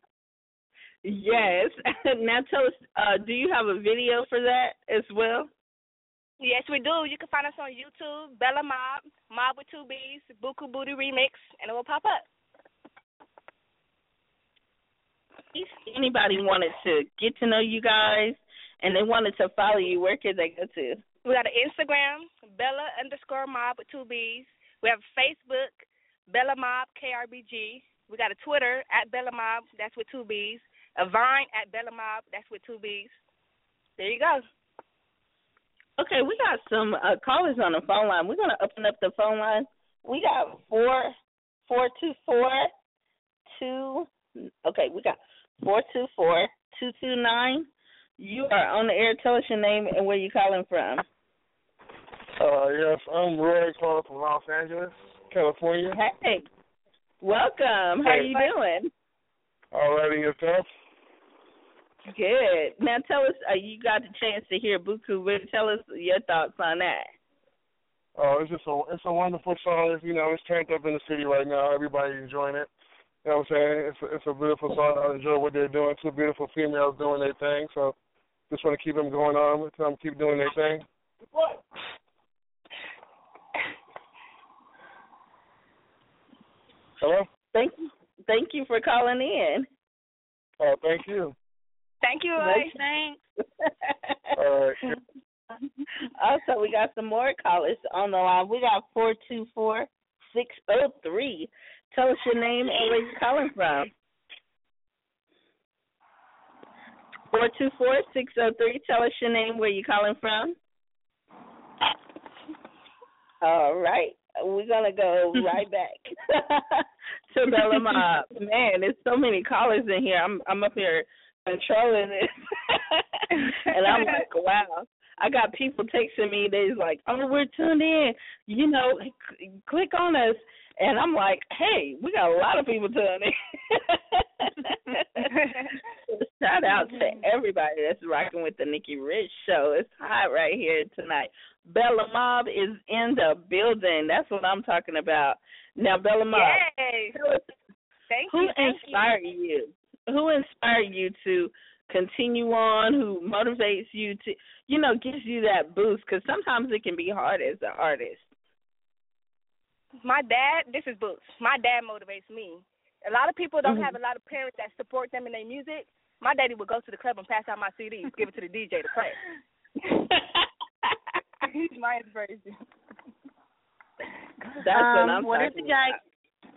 yes. (laughs) now tell us, uh, do you have a video for that as well? Yes, we do. You can find us on YouTube, Bella Mobb, Mob with two B's, Buku Booty Remix, and it will pop up. If anybody wanted to get to know you guys and they wanted to follow you, where could they go to? We got an Instagram, Bella underscore Mob with two B's. We have Facebook, Bella Mobb KRBG. We got a Twitter at Bella Mobb, that's with two B's. A Vine at Bella Mobb, that's with two B's. There you go. Okay, we got some uh, callers on the phone line. We're gonna open up the phone line. We got four four two four two. Okay, we got four two four two two nine. You are on the air. Tell us your name and where you calling from. Uh, yes, I'm Roy calling from Los Angeles, California. Hey, welcome. How Hey. you doing? Alrighty, yourself? Good. Now tell us. Uh, you got the chance to hear Buku. but Tell us your thoughts on that. Oh, it's just a it's a wonderful song. It's, you know, it's turned up in the city right now. Everybody's enjoying it. You know what I'm saying? It's a, it's a beautiful song. I enjoy what they're doing. Two beautiful females doing their thing. So just want to keep them going on. Tell them keep doing their thing. What? Hello. Thank you. Thank you for calling in. Oh, thank you. Thank you, Roy. Thanks. (laughs) All right. also, we got some more callers on the line. We got four two four six zero three. Tell us your name and where you're calling from. Four two four six zero three. Tell us your name, where you're calling from. All right, we're gonna go right back (laughs) (laughs) to Bella Mobb. Man, there's so many callers in here. I'm I'm up here controlling it, (laughs) and I'm like, wow. I got people texting me. They's like, "Oh, we're tuned in. You know, c- click on us." And I'm like, "Hey, we got a lot of people tuned in." (laughs) Shout out to mm-hmm. everybody that's rocking with the Nikki Rich Show. It's hot right here tonight. Bella Mobb is in the building. That's what I'm talking about. Now, Bella Mobb, Yay. us Thank who you. Thank inspired you? Who inspired you to continue on? Who motivates you to, you know, gives you that boost? Because sometimes it can be hard as an artist. my dad, this is Boots. My dad motivates me. A lot of people don't Mhm. have a lot of parents that support them in their music. My daddy would go to the club and pass out my CDs, (laughs) give it to the DJ to play. (laughs) He's my inspiration. That's what um, I'm what is talking guys?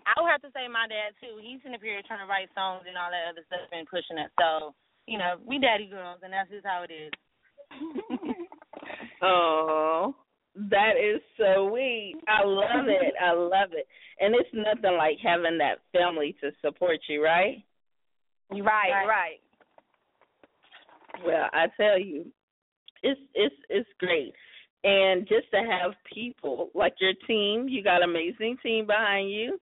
I would have to say my dad too. He's in the period trying to write songs and all that other stuff and pushing it. So, you know, we daddy girls and that's just how it is. (laughs) Oh, that is so sweet. I love it. I love it. And it's nothing like having that family to support you, right? Right, right. right. Well, I tell you, it's it's it's great. And just to have people like your team, you got an amazing team behind you.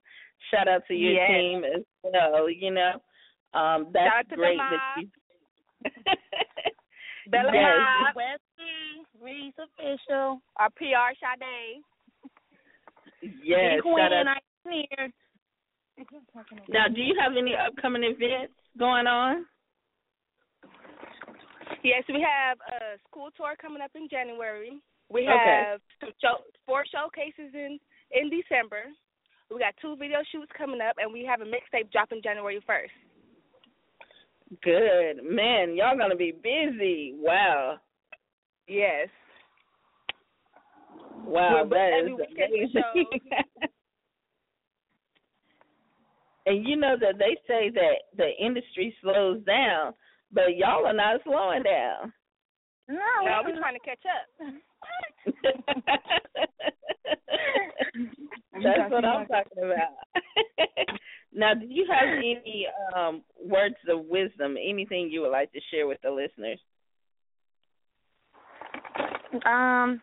Shout out to your Yes. team as well, you know. Um that's Shout out to great Bella that you (laughs) Bella Yes. Mob, West B, Reese official. our PR Sade. Yes, Queen. I'm here. Now, do you have any upcoming events going on? Yes, we have a school tour coming up in January. We Okay. have some show, four showcases in in December. We got two video shoots coming up, and we have a mixtape dropping January first. Good. Man, y'all gonna be busy. Wow. Yes. Wow, We're- that is amazing. (laughs) and you know that they say that the industry slows down, but y'all are not slowing down. No, No, we're trying to catch up. (laughs) That's what I'm talking about. (laughs) now, do you have any um words of wisdom, anything you would like to share with the listeners? Um,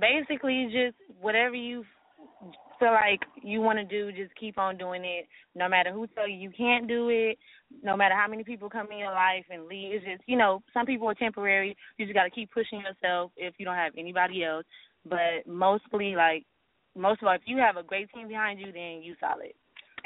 basically, just whatever you feel like you want to do, just keep on doing it. No matter who tell you you can't do it, no matter how many people come in your life and leave. It's just you know, some people are temporary. You just got to keep pushing yourself if you don't have anybody else. But mostly, like most of all, if you have a great team behind you, then you solid.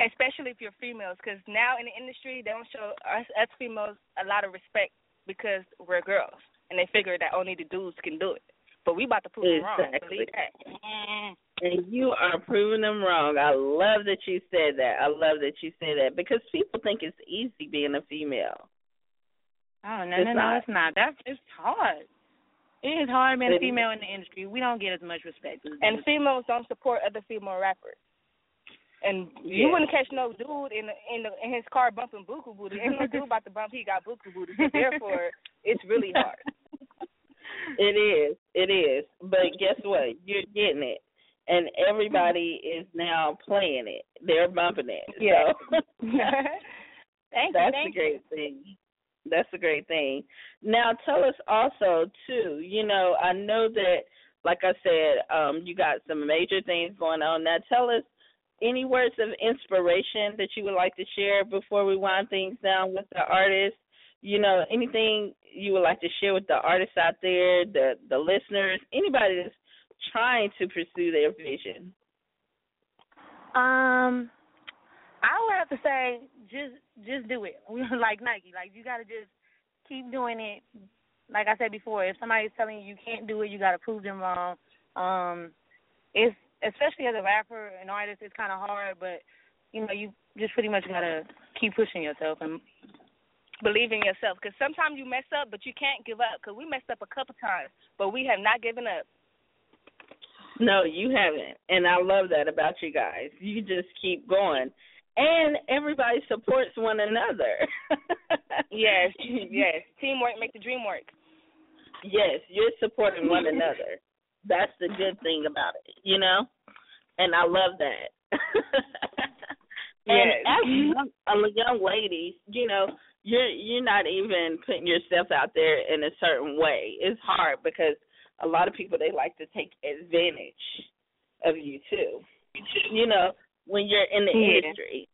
Especially if you're females, because now in the industry they don't show us, us females a lot of respect because we're girls, and they figure that only the dudes can do it. But we about to prove them wrong. Exactly. That. Mm. And you are proving them wrong. I love that you said that. I love that you said that because people think it's easy being a female. Oh no, It's no, no, it's not. That's it's hard. It is hard being a female in the industry. We don't get as much respect as And females don't support other female rappers. And Yeah. you wouldn't catch no dude in the, in the in his car bumping buku booty. Ain't no dude about to bump. He got buku booty. So therefore, (laughs) it's really hard. It is. It is. But guess what? You're getting it. And everybody is now playing it. They're bumping it. Yeah. So (laughs) Thank that's you. Thank a great thing. That's a great thing. Now tell us also too, you know, I know that like I said, um, you got some major things going on. Now tell us any words of inspiration that you would like to share before we wind things down with the artists. You know, anything you would like to share with the artists out there, the the listeners, anybody that's trying to pursue their vision. Um, I would have to say just just do it. We (laughs) like Nike. Like you got to just keep doing it. Like I said before, if somebody's telling you you can't do it, you got to prove them wrong. Um, it's especially as a rapper and artist, it's kind of hard, but you know you just pretty much got to keep pushing yourself and Believe in yourself, because sometimes you mess up, but you can't give up. Because we messed up a couple times, but we have not given up. No, you haven't. And I love that about you guys. You just keep going. And everybody supports one another. (laughs) Yes, yes. Teamwork make the dream work. Yes, you're supporting one another. That's the good thing about it, you know? And I love that. (laughs) and Yes. as young, uh, young ladies, you know, you're you're not even putting yourself out there in a certain way. It's hard because a lot of people they like to take advantage of you too. You know, when you're in the Yeah. industry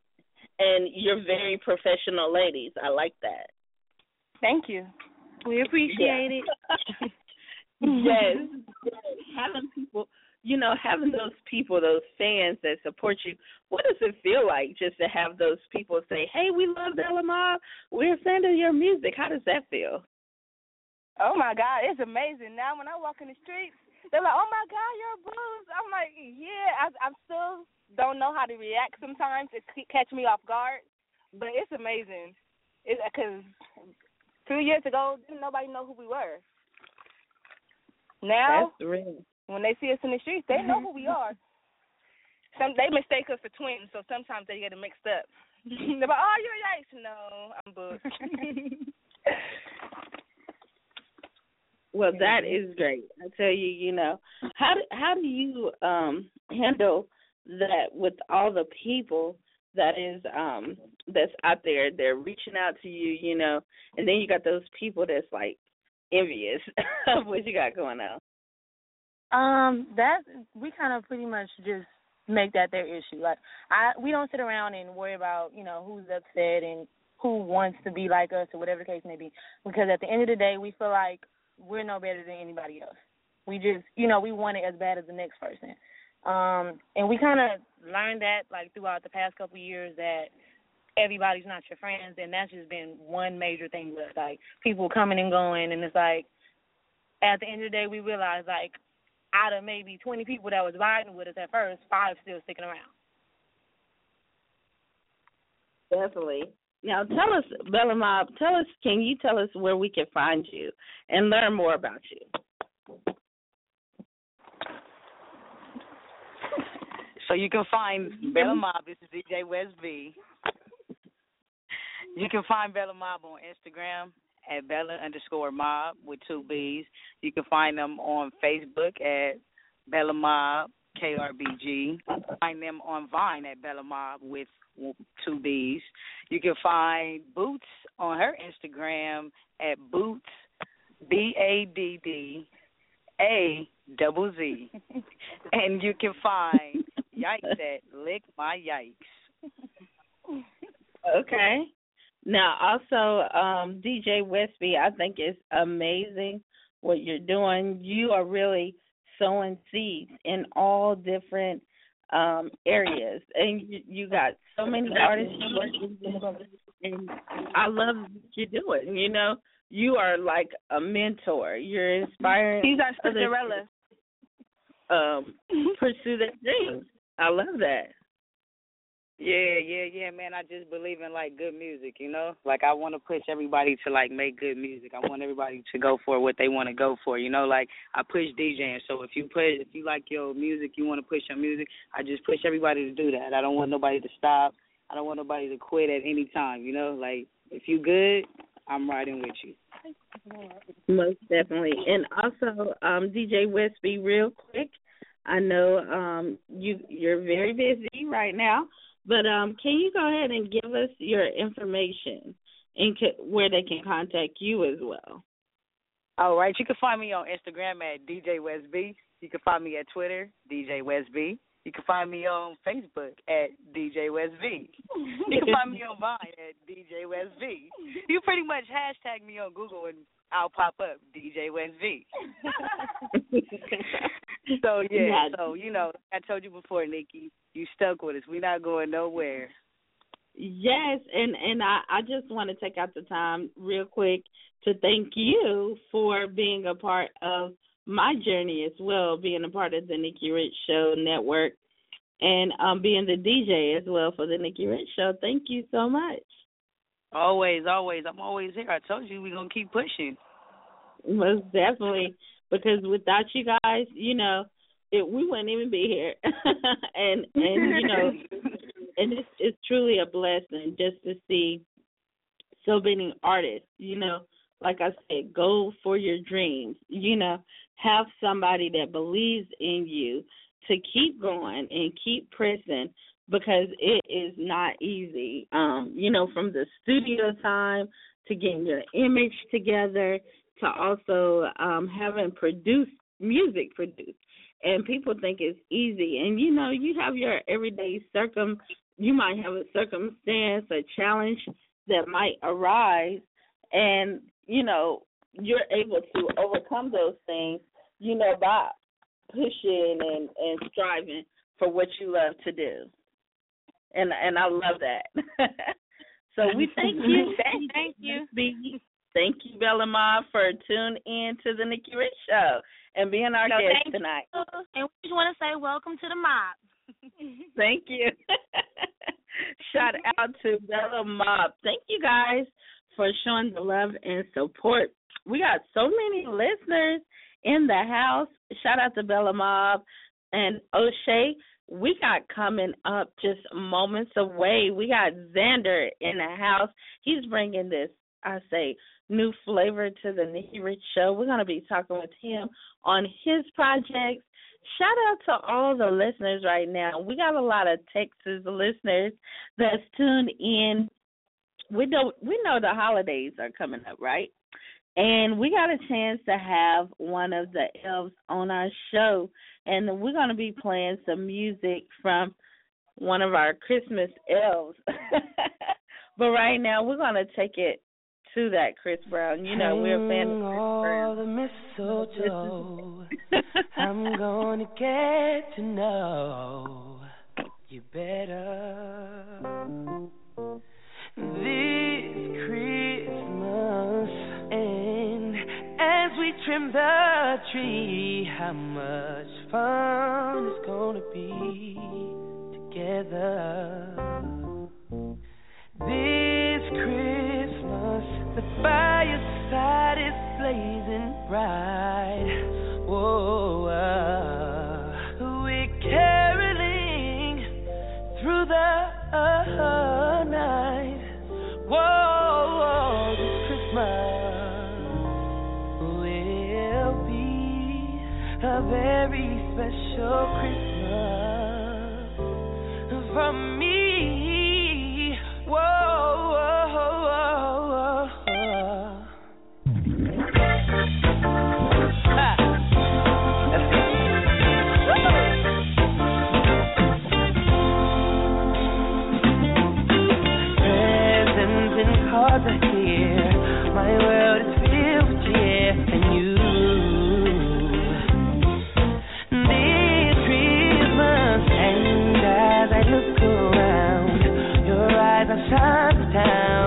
and you're very professional ladies. I like that. Thank you. we appreciate it. (laughs) (laughs) yes. Having people, you know, having those people, those fans that support you, what does it feel like just to have those people say, hey, we love Bella Mobb. We're a fan of your music. How does that feel? Oh my God, it's amazing. Now when I walk in the streets, they're like, "Oh my God, you're blues." I'm like, "Yeah." I I still don't know how to react sometimes. It c- catch me off guard, but it's amazing. It's because two years ago, didn't nobody know who we were. Now, That's real. When they see us in the streets, they know who we (laughs) are. some they mistake us for twins, so sometimes they get it mixed up. (laughs) They're like, "Oh, you're Yikes." No, I'm booked. (laughs) Well, that is great. I tell you, you know, how do, how do you um handle that with all the people that is um that's out there they're reaching out to you, you know, and then you got those people that's like envious of what you got going on. Um, that we kind of pretty much just make that their issue. Like I, we don't sit around and worry about you know who's upset and who wants to be like us or whatever the case may be. Because at the end of the day, we feel like we're no better than anybody else. We just, you know, we want it as bad as the next person. Um, and we kind of learned that like throughout the past couple years that everybody's not your friends, and that's just been one major thing with like people coming and going, and it's like at the end of the day we realize like out of maybe 20 people that was riding with us at first, five still sticking around. Definitely. Now tell us, Bella Mobb, tell us can you tell us where we can find you and learn more about you? So you can find Bella Mobb. This is DJ West B. You can find Bella Mobb on Instagram at Bella underscore Mob with two B's. You can find them on Facebook at Bella Mobb KRBG. Find them on Vine at Bella Mobb with two B's. You can find Boots on her Instagram at Boots B A D D A double Z. (laughs) and you can find Yikes at Lick My Yikes. Okay. Now, also, um, DJ West B, I think it's amazing what you're doing. You are really sowing seeds in all different um areas, and you, you got so many artists working, and I love what you're doing. You know, you are like a mentor. You're inspiring. He's our Cinderella. Um, pursue their dreams. I love that. Yeah, yeah, yeah, man. I just believe in like good music, you know? Like I want to push everybody to like make good music. I want everybody to go for what they want to go for, you know? Like I push DJing. So if you push if you like your music, you want to push your music, I just push everybody to do that. I don't want nobody to stop. I don't want nobody to quit at any time, you know? Like if you good, I'm riding with you. Most definitely. And also, um, DJ West B, real quick, I know um you you're very busy right now, but um can you go ahead and give us your information and ca- where they can contact you as well? All right, you can find me on Instagram at DJ West B. You can find me at Twitter, DJ West B. You can find me on Facebook at DJ West B. You can find me on (laughs) Vine at DJ West B. You pretty much hashtag me on Google and I'll pop up DJ West B. (laughs) (laughs) so yeah, so you know, I told you before, Nikki, you stuck with us. We're not going nowhere. Yes, and and I I just want to take out the time real quick to thank you for being a part of my journey as well, being a part of the Nikki Rich Show network and um being the DJ as well for the Nikki Rich Show. Thank you so much. Always, always. I'm always here. I told you we're gonna keep pushing. Most definitely, because without you guys, you know, it, we wouldn't even be here. (laughs) and and you know, (laughs) and it's it's truly a blessing just to see so many artists. You know, like I said, go for your dreams. You know, have somebody that believes in you to keep going and keep pressing because it is not easy. Um, you know, from the studio time to getting your image together to also um having produced music produced. And people think it's easy. And you know, you have your everyday circum you might have a circumstance, a challenge that might arise and, you know, you're able to overcome those things, you know, by pushing and, and striving for what you love to do. And and I love that. (laughs) so we thank you. Thank, thank you. Thank you, Bella Ma, for tuning in to the Nikki Rich Show and being our No, guest tonight. you. And we just want to say welcome to the mob. (laughs) (laughs) Thank you. (laughs) Shout out to Bella Mobb. Thank you guys for showing the love and support. We got so many listeners in the house. Shout out to Bella Mobb and O'Shae. we got coming up just moments away. We got Zander in the house. He's bringing this, I say, new flavor to the Nikki Rich Show. We're going to be talking with him on his projects. Shout out to all the listeners right now. We got a lot of Texas listeners that's tuned in. We know we know the holidays are coming up, right? And we got a chance to have one of the elves on our show, and we're going to be playing some music from one of our Christmas elves. (laughs) but right now, we're going to take it to that Chris Brown. You know, we're a fan of Chris all Brown. the mistletoe. (laughs) I'm gonna get to know you better this Christmas. And as we trim the tree, how much fun it's gonna be together. This Christmas, the fireside is blazing bright. Uh, we're caroling through the uh, night. This Christmas will be a very special Christmas for town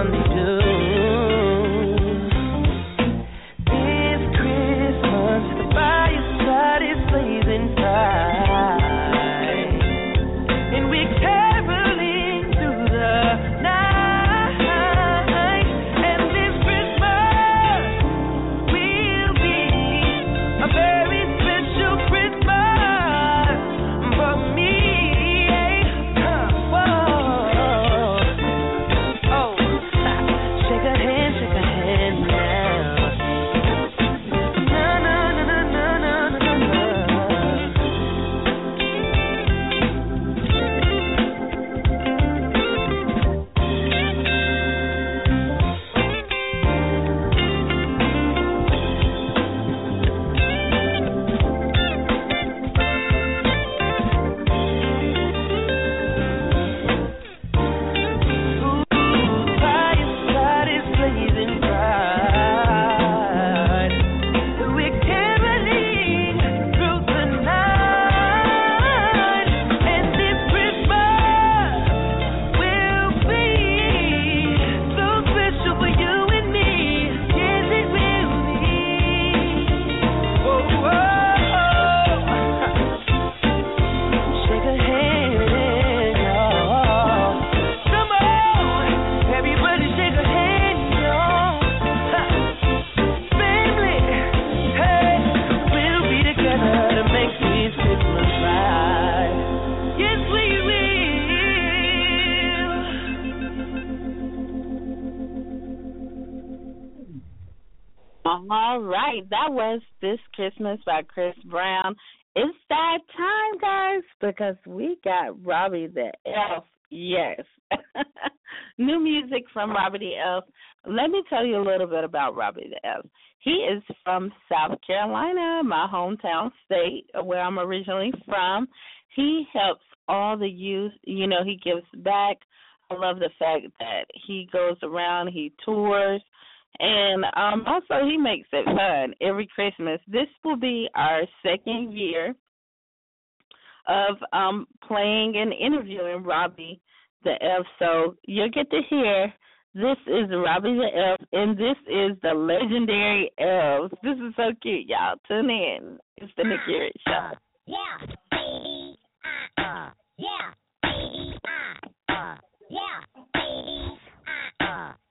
that was This Christmas by Chris Brown. It's that time, guys, because we got Robbie the Elf. Yes. (laughs) New music from Robbie the Elf. Let me tell you a little bit about Robbie the Elf. He is from South Carolina, my hometown state, where I'm originally from. He helps all the youth. You know, he gives back. I love the fact that he goes around, he tours, and um also he makes it fun every Christmas. This will be our second year of um playing and interviewing Robbie the Elf. So you'll get to hear this is Robbie the Elf and this is the legendary elves. This is so cute, y'all. Tune in. It's the Nikki Rich Show. Yeah, baby. Uh, uh, yeah, baby. Uh, uh, yeah, baby. Uh,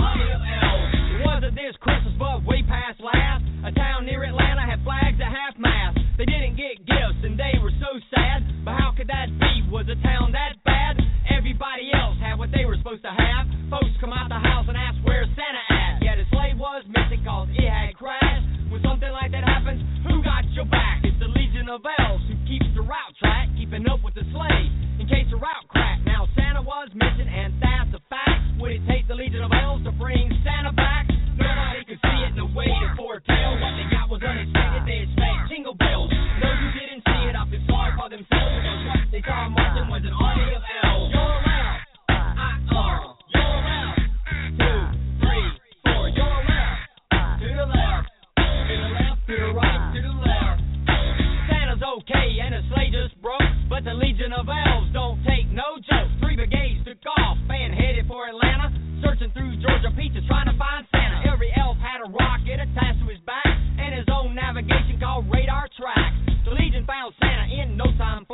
Around. Uh, Christmas, but way past last. A town near Atlanta had flags at half mast. They didn't get gifts and they were so sad. But how could that be? Was a town that bad? Everybody else had what they were supposed to have. Folks come out the house and ask where's Santa at. Yeah, the sleigh was missing it had crashed. When something like that happens, who got your back? It's the Legion of Elves who keeps the route track, keeping up with the sleigh in case the route cracked. Now Santa was missing and fact. Would it take the Legion of Elves to bring Santa back? Nobody could see it in the way to foretell. What they got was unexpected. They expect jingle bells. Those who didn't see it, I feel sorry for themselves because what they saw marching was an army of elves. You're left, I uh, you're left. Two, three, four. You're left, to the left, to the left, to the right, to the left. Santa's okay and the sleigh just broke, but the Legion of Elves don't searching through Georgia peaches trying to find Santa. Every elf had a rocket attached to his back and his own navigation called radar track. The Legion found Santa in no time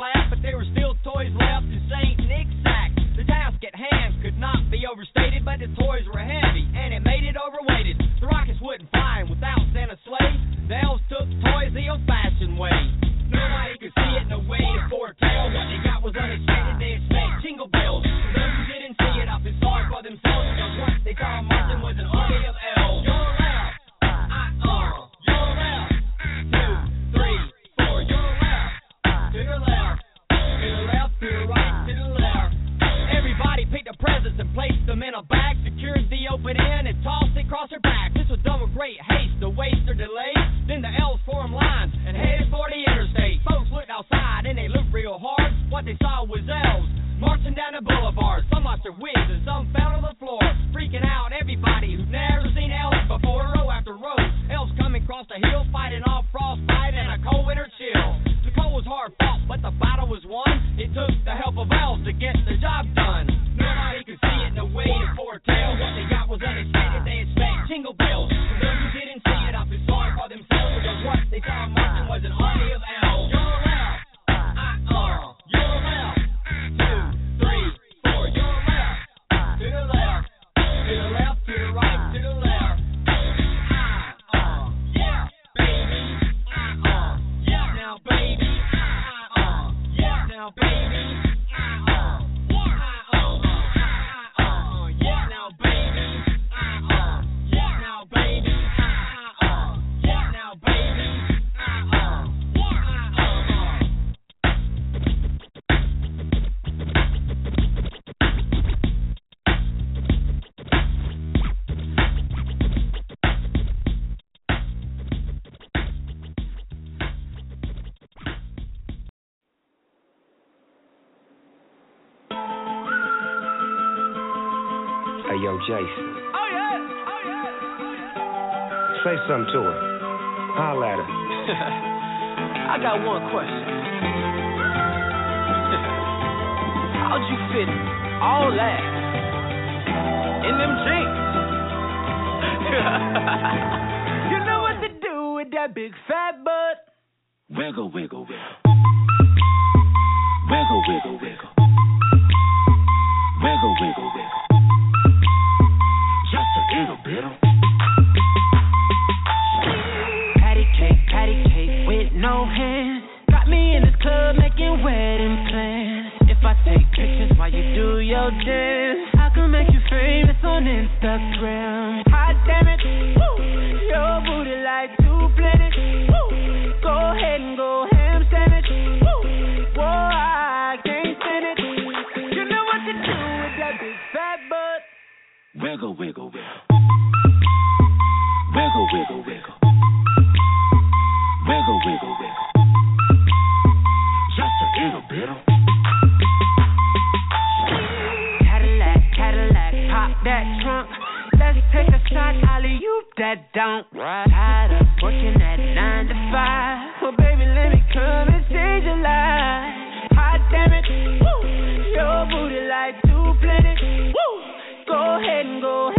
Wiggle, wiggle, wiggle. Wiggle, wiggle, wiggle. Wiggle, wiggle, wiggle. Just a little bit. Cadillac, Cadillac, pop that trunk. Let's take a shot, alley you that don't. Tired of working at nine to five. Well, baby, let me come and change your life. Hot damn it, woo. Your booty like two planets. Ahead and go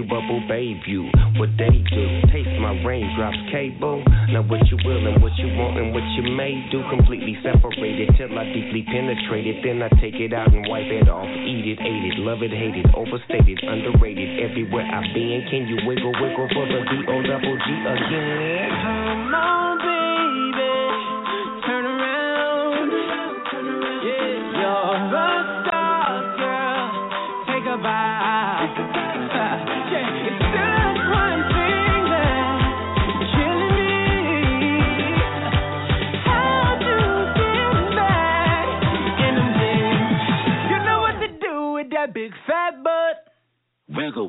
you, bubble babe you. What they do, taste my raindrops cable. Now what you will and what you want and what you may do, completely separated till I deeply penetrate it. Then I take it out and wipe it off, eat it, ate it, love it, hate it, overstated, underrated. Everywhere I've been, can you wiggle, wiggle for the D O double G again? Come on,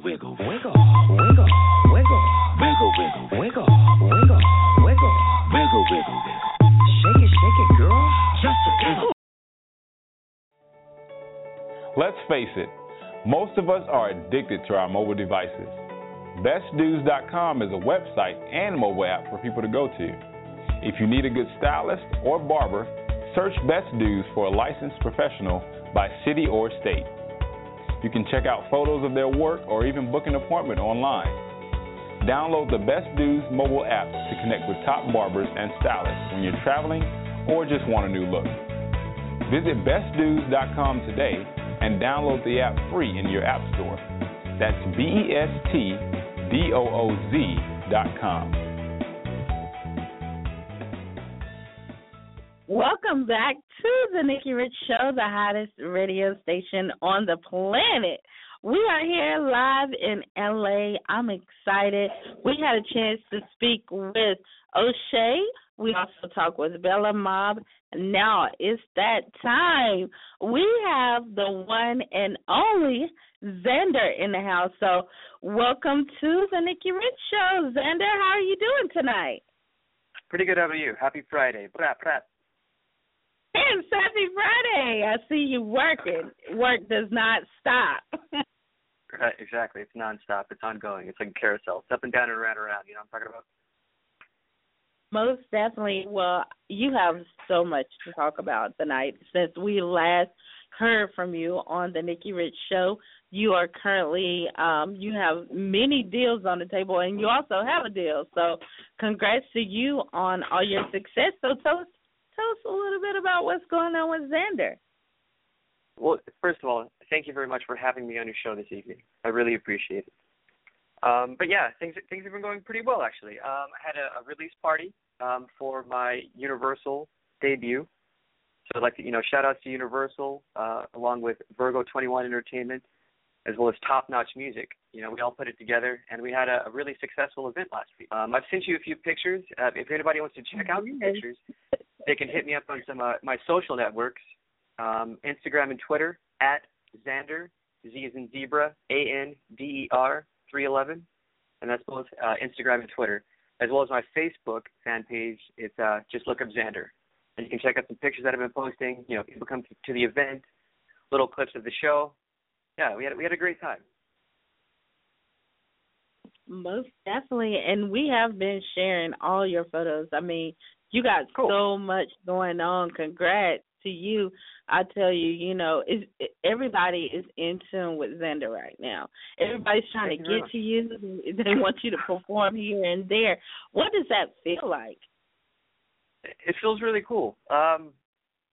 Wiggle, wiggle, wiggle, wiggle, wiggle, wiggle, wiggle, wiggle, wiggle, wiggle, wiggle, wiggle. Shake it, shake it, girl. Just a wiggle. Let's face it, most of us are addicted to our mobile devices. BestDudes.com is a website and mobile app for people to go to. If you need a good stylist or barber, search Best Dudes for a licensed professional by city or state. You can check out photos of their work or even book an appointment online. Download the Best Dudes mobile app to connect with top barbers and stylists when you're traveling or just want a new look. Visit bestdudes.com today and download the app free in your app store. That's B E S T D O O Z.com. Welcome back to the Nikki Rich Show, the hottest radio station on the planet. We are here live in LA. I'm excited. We had a chance to speak with O'Shae. We also talked with Bella Mobb. Now it's that time. We have the one and only Zander in the house. So welcome to the Nikki Rich Show. Zander, how are you doing tonight? Pretty good. How are you? Happy Friday. Brat, brat. It's happy Friday. I see you working. Work does not stop. (laughs) Right, exactly. It's nonstop. It's ongoing. It's like a carousel. It's up and down and around and around. You know what I'm talking about? Most definitely. Well, you have so much to talk about tonight. Since we last heard from you on the Nikki Rich Show, you are currently um, you have many deals on the table, and you also have a deal. So, congrats to you on all your success. So, tell us tell us a little bit about what's going on with Zander. Well, first of all, thank you very much for having me on your show this evening. I really appreciate it. Um, but yeah, things things have been going pretty well actually. Um, I had a, a release party um, for my Universal debut. So I'd like to, you know, shout outs to Universal, uh, along with Virgo 21 Entertainment, as well as Top Notch Music. You know, we all put it together, and we had a, a really successful event last week. Um, I've sent you a few pictures. Uh, if anybody wants to check out the pictures, they can hit me up on some uh, my social networks, um, Instagram and Twitter at Zander Z is in zebra A N D E R 311, and that's both uh, Instagram and Twitter, as well as my Facebook fan page. It's uh, just look up Zander, and you can check out some pictures that I've been posting. You know, people come to the event, little clips of the show. Yeah, we had we had a great time. Most definitely, and we have been sharing all your photos. I mean, you got so much going on. Congrats to you. I tell you, you know, it's, it, everybody is in tune with Zander right now. Everybody's trying to get to you. (laughs) They want you to perform here and there. What does that feel like? It feels really cool, um,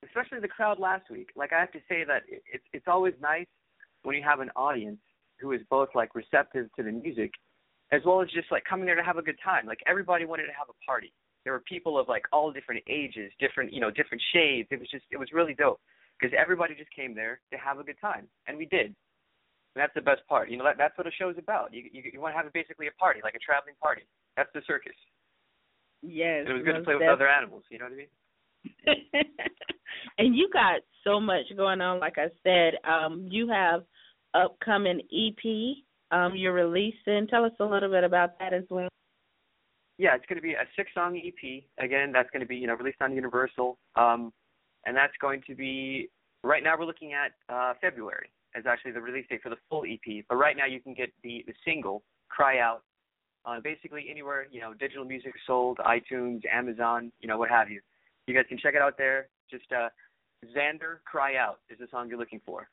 especially the crowd last week. Like I have to say that it, it's it's always nice when you have an audience who is both like receptive to the music, as well as just like coming there to have a good time. Like everybody wanted to have a party. There were people of like all different ages, different you know different shades. It was just it was really dope because everybody just came there to have a good time, and we did. And that's the best part. You know that that's what a show is about. You you, you want to have basically a party, like a traveling party. That's the circus. Yes, And it was good to play with other animals. You know what I mean? (laughs) and you got so much going on. Like I said, um, you have upcoming EP. Um, you're releasing. Tell us a little bit about that as well. Yeah, it's going to be a six-song EP. Again, that's going to be you know released on Universal, um, and that's going to be right now we're looking at uh, February as actually the release date for the full EP. But right now you can get the the single "Cry Out" on basically anywhere you know digital music sold, iTunes, Amazon, you know what have you. You guys can check it out there. Just uh, Zander "Cry Out" is the song you're looking for.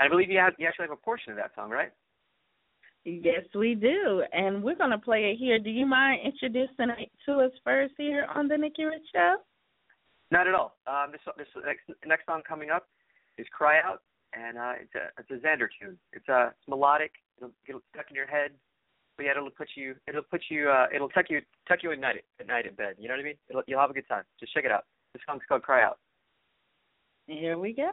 And I believe you have you actually have a portion of that song, right? Yes, we do, and we're gonna play it here. Do you mind introducing it to us first here on the Nikki Rich Show? Not at all. Um, this this next next song coming up is "Cry Out," and uh, it's a it's a Zander tune. It's uh it's melodic. It'll get stuck in your head, but yeah, it'll put you it'll put you uh it'll tuck you tuck you at night at night in bed. You know what I mean? It'll, you'll have a good time. Just check it out. This song's called "Cry Out." Here we go.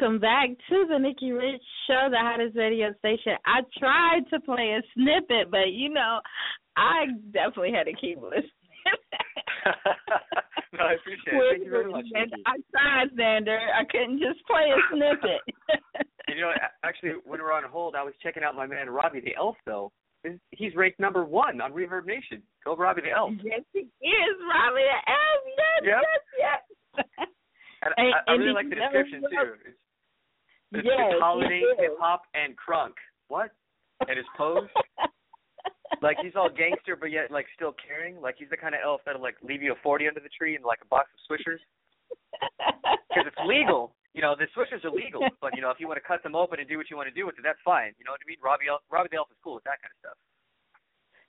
Welcome back to the Nikki Rich Show, the hottest radio station. I tried to play a snippet, but you know, I definitely had to keep listening. (laughs) no, I appreciate it. Thank you very much. Nikki. I tried, Zander. I couldn't just play a snippet. (laughs) You know, actually, when we were on hold, I was checking out my man Robbie the Elf. Though He's- he's ranked number one on Reverb Nation. Go Robbie the Elf. yes, he is, Robbie the Elf. Yes, Yep. yes, yes. And, And- I, I and really like the description too. It's, it's, Yes, holiday hip hop and crunk. What? And his pose. (laughs) like he's all gangster, but yet like still caring. Like he's the kind of elf that'll like leave you a forty under the tree and like a box of Swishers because it's legal. You know, the Swishers are legal, (laughs) but you know if you want to cut them open and do what you want to do with it, that's fine. You know what I mean? Robbie Elf, Robbie the Elf is cool with that kind of stuff.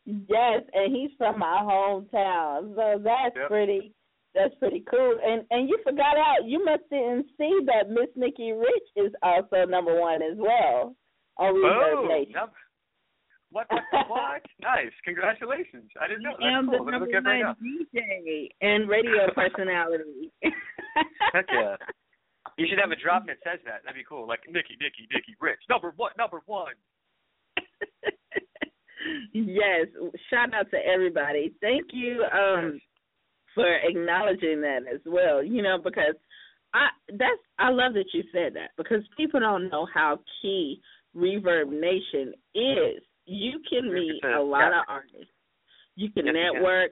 Yes, and he's from my hometown, so that's Yep. pretty. That's pretty cool. And and you forgot out. You must didn't see that Miss Nikki Rich is also number one as well on Reverb Oh, Nation. num- What? What? what? (laughs) nice. Congratulations. I didn't know. I am That's cool. the Let me number look at it right one DJ and radio (laughs) personality. Heck yeah. (laughs) You should have a drop that says that. That'd be cool. Like Nikki, Nikki, Nikki, Rich. Number one, number one. yes. Shout out to everybody. Thank you um for acknowledging that as well. You know, because I that's I love that you said that because people don't know how key Reverb Nation is. You can meet a lot Yeah. of artists. You can Yes, you can. network.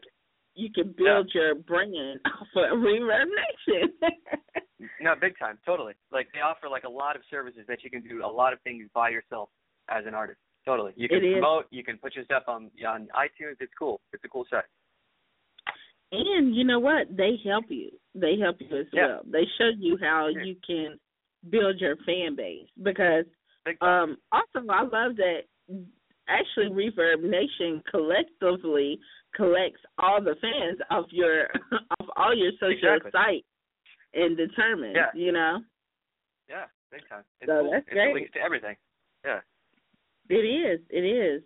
You can build your brand (laughs) off of Reverb Nation. (laughs) No, big time, totally. Like they offer like a lot of services that you can do a lot of things by yourself as an artist. Totally. You can It is. promote, you can put your stuff on on iTunes. It's cool. It's a cool site. And you know what? They help you. They help you as Yeah. well. They show you how you can build your fan base because um also I love that actually Reverb Nation collectively collects all the fans of your (laughs) off all your social Exactly. sites and determines, Yeah. you know. Yeah, big time. It's So cool. that's it's great. links to everything. Yeah. It is, it is.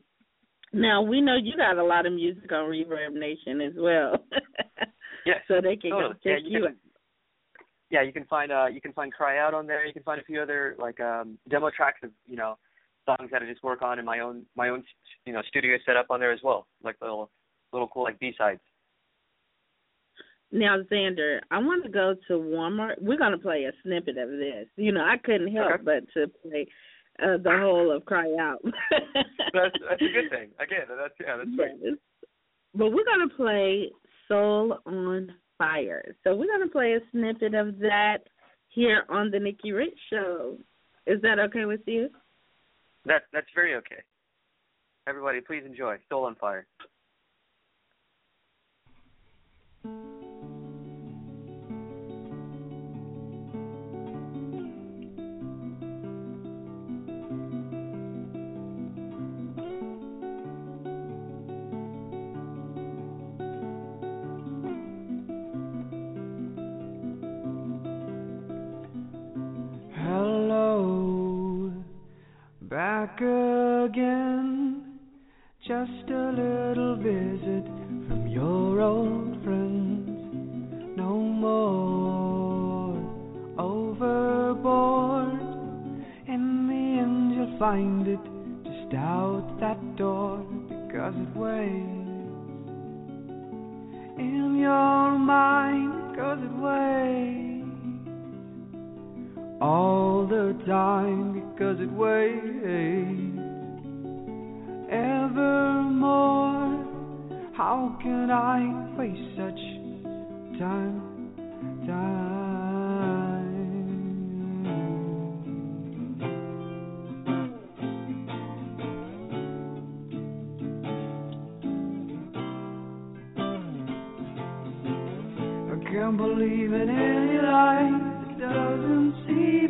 Now we know you got a lot of music on Reverb Nation as well. (laughs) (laughs) Yeah. so they can totally. go check yeah, you can, out. Yeah, you can find uh you can find Cry Out on there. You can find a few other like um demo tracks of, you know, songs that I just work on in my own my own you know, studio setup on there as well. Like little little cool like B sides. Now, Zander, I want to go to Walmart. We're going to play a snippet of this. You know, I couldn't help Okay. but to play uh, the whole of Cry Out. That's that's a good thing. Again, that's yeah, that's (laughs) great. Yes. But we're going to play Soul on Fire. So we're going to play a snippet of that here on the Nikki Rich Show. Is that okay with you? That that's very okay. Everybody, please enjoy Soul on Fire. Find it just out that door because it weighs in your mind because it weighs all the time because it weighs evermore. How can I waste such time?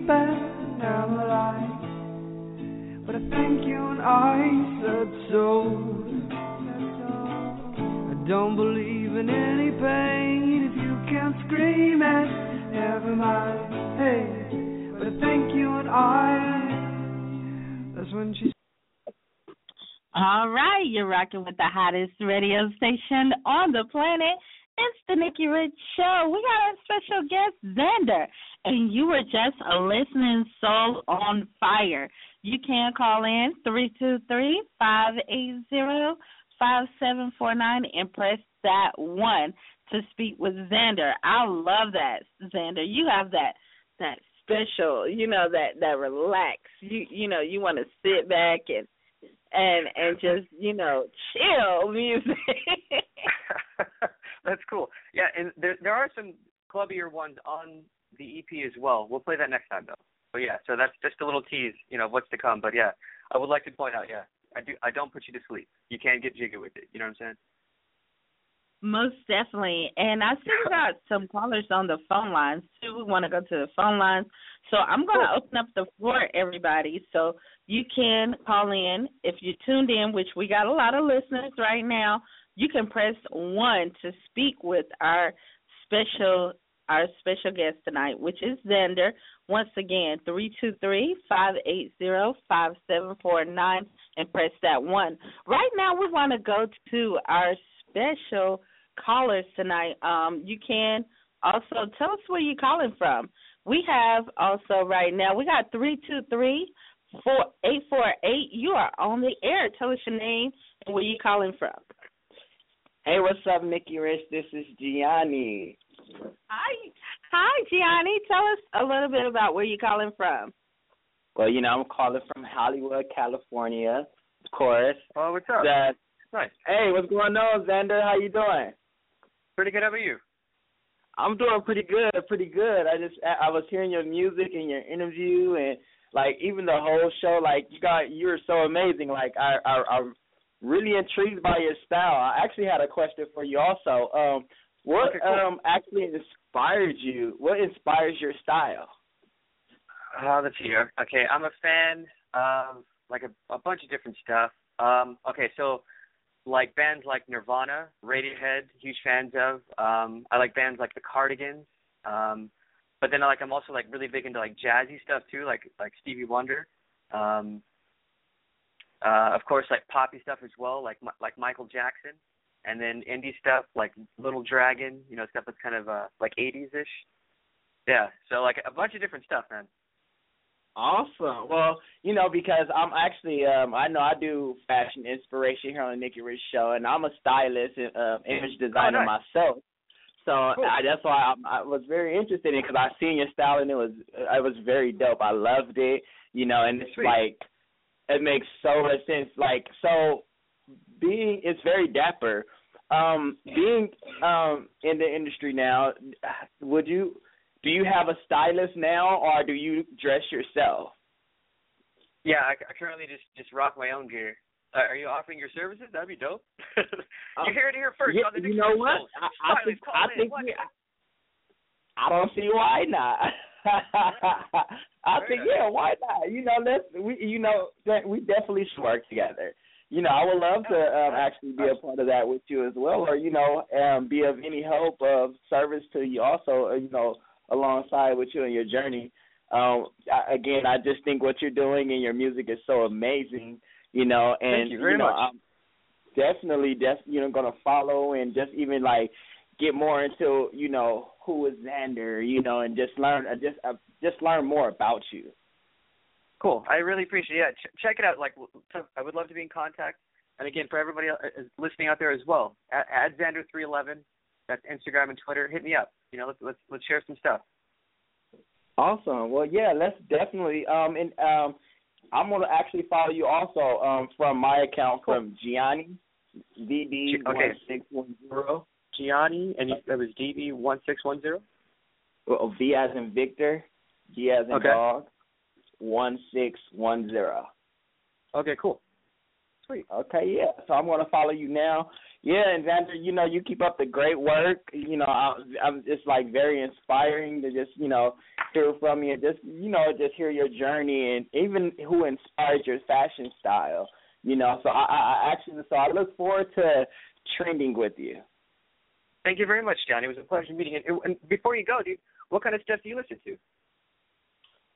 Bad I'm alive. But I think you and I said so. I don't believe in any pain if you can't scream it. Never mind, hey. But I think you and I. That's when she. All right, you're rocking with the hottest radio station on the planet. It's the Nikki Rich Show. We got a special guest, Zander, and you were just a listening Soul on Fire. You can call in three two three five eight zero five seven four nine and press that one to speak with Zander. I love that, Zander. You have that that special, you know, that that relax. You you know, you want to sit back and and and just you know chill music. (laughs) That's cool. Yeah, and there there are some clubbier ones on the EP as well. We'll play that next time though. But yeah, so that's just a little tease, you know, of what's to come. But yeah, I would like to point out, yeah, I do I don't put you to sleep. You can't get jiggy with it. You know what I'm saying? Most definitely. And I see we got some callers on the phone lines too. We want to go to the phone lines. So I'm going to open up the floor, everybody. So you can call in if you tuned in, which we got a lot of listeners right now. You can press one to speak with our special our special guest tonight, which is Zander. Once again, three two three five eight zero five seven four nine, and press that one. Right now, we want to go to our special callers tonight. Um, you can also tell us where you're calling from. We have also right now we got three two three four eight four eight. You are on the air. Tell us your name and where you're calling from. Hey, what's up, Nikki Rich? This is Gianni. Hi, hi, Gianni. Tell us a little bit about where you're calling from. Well, you know, I'm calling from Hollywood, California, of course. Oh, what's up? The, Nice. hey, what's going on, Zander? How you doing? Pretty good. How about you? I'm doing pretty good, pretty good. I just I I was hearing your music and your interview and like even the whole show. Like you got you're so amazing. Like I I I'm really intrigued by your style. I actually had a question for you also. Um, what Okay, cool. um actually inspired you? What inspires your style? Uh, let's see here. Okay, I'm a fan of like a, a bunch of different stuff. Um, okay, so like bands like Nirvana, Radiohead, huge fans of. Um, I like bands like the Cardigans. Um, but then like I'm also like really big into like jazzy stuff too, like like Stevie Wonder. Um, uh, of course, like poppy stuff as well, like like Michael Jackson, and then indie stuff like Little Dragon, you know, stuff that's kind of uh, like 80s ish. Yeah, so like a bunch of different stuff, man. Awesome. Well, you know, because I'm actually um I know I do fashion inspiration here on the Nikki Rich show and I'm a stylist and uh, image designer Oh, nice. myself. So Cool. I, that's why I, I was very interested in because I seen your style and it was it was very dope. I loved it, you know, and it's Sweet. like it makes so much sense. Like so, being it's very dapper. Um, being um in the industry now, would you do you have a stylist now or do you dress yourself? Yeah, I, I currently just just rock my own gear. Uh, are you offering your services? That'd be dope. (laughs) you hear it here first Yeah, you know what? I, I think I think we, I don't see why not. (laughs) I think yeah, why not? You know, let's we you know we definitely should work together. You know, I would love to um, actually be a part of that with you as well, or you know, um, be of any help of service to you also. uh, You know, alongside with you in your journey. Um, I, again, I just think what you're doing and your music is so amazing. You know, and Thank you very know, much. I'm definitely, def- you know, gonna follow and just even like get more into you know who is Zander, you know, and just learn, uh, just uh, just learn more about you. Cool. I really appreciate it. Yeah, ch- check it out. Like, I would love to be in contact. And again, for everybody else listening out there as well, add, add Zander311. That's Instagram and Twitter. Hit me up. You know, let's let's let's share some stuff. Awesome. Well, yeah, let's definitely. Um, and um, I'm gonna actually follow you also um from my account from Gianni, DB one Okay. six one zero. Gianni, and you, that was DB one six one zero. Well, V as in Victor, G as in Okay. dog, one six one zero. Okay, cool. Sweet. Okay, yeah. So I'm gonna follow you now. Yeah, and Zander, you know, you keep up the great work. You know, I, I'm just like very inspiring to just you know hear from you, just you know, just hear your journey and even who inspired your fashion style. You know, so I, I actually so I look forward to trending with you. Thank you very much, Gianni. It was a pleasure meeting you. And before you go, dude, what kind of stuff do you listen to?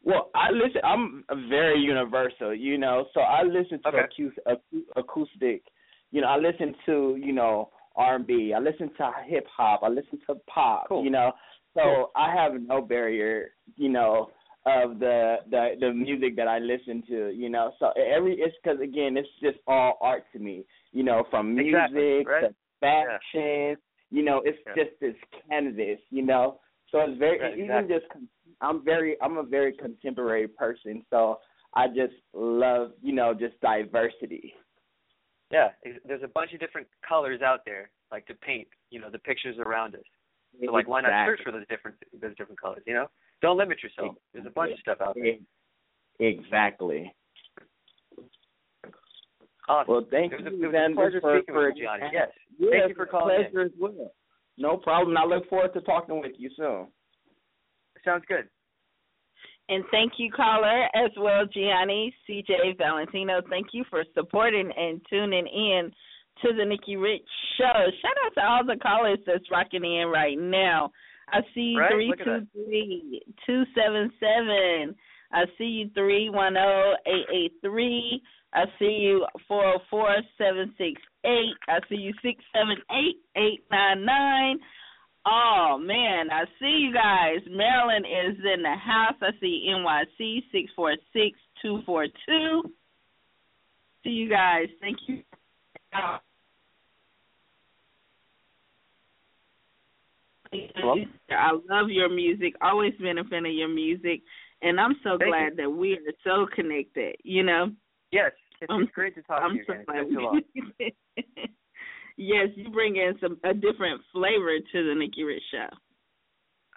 Well, I listen. I'm very universal, you know. So I listen to Okay. acoustic. You know, I listen to you know R and B. I listen to hip hop. I listen to pop. Cool. You know, so Cool. I have no barrier. You know, of the the the music that I listen to. You know, so every it's because again, it's just all art to me. You know, from music Exactly, right? to fashion. You know, it's Yeah. just this canvas. You know, so it's very Right, even exactly. just I'm very I'm a very contemporary person, so I just love you know just diversity. Yeah, there's a bunch of different colors out there, like to paint, you know, the pictures around us. So like, why not search for those different those different colors? You know, don't limit yourself. There's a bunch of stuff out there. Exactly. Awesome. Well, thank it was a, you, it was a pleasure for, speaking for with you, Gianni. Yes. Yes, Thank you for a calling in. pleasure as well. No problem. I look forward to talking with you soon. Sounds good. And thank you, caller, as well, Gianni, CJ, Valentino. Thank you for supporting and tuning in to the Nikki Rich Show. Shout out to all the callers that's rocking in right now. I see you Right? three Look at two three two seven seven. I see you three one zero eight eight three. I see you four zero four seven six eight. I see you six seven eight eight nine nine. Oh man, I see you guys. Maryland is in the house. I see NYC six four six two four two. See you guys. Thank you. I love your music. Always been a fan of your music, and I'm so Thank glad that we are so connected. You know. Yes, it's, I'm- great to talk I'm to you so again. glad It's been too long. yes, you bring in some a different flavor to the Nikki Rich show.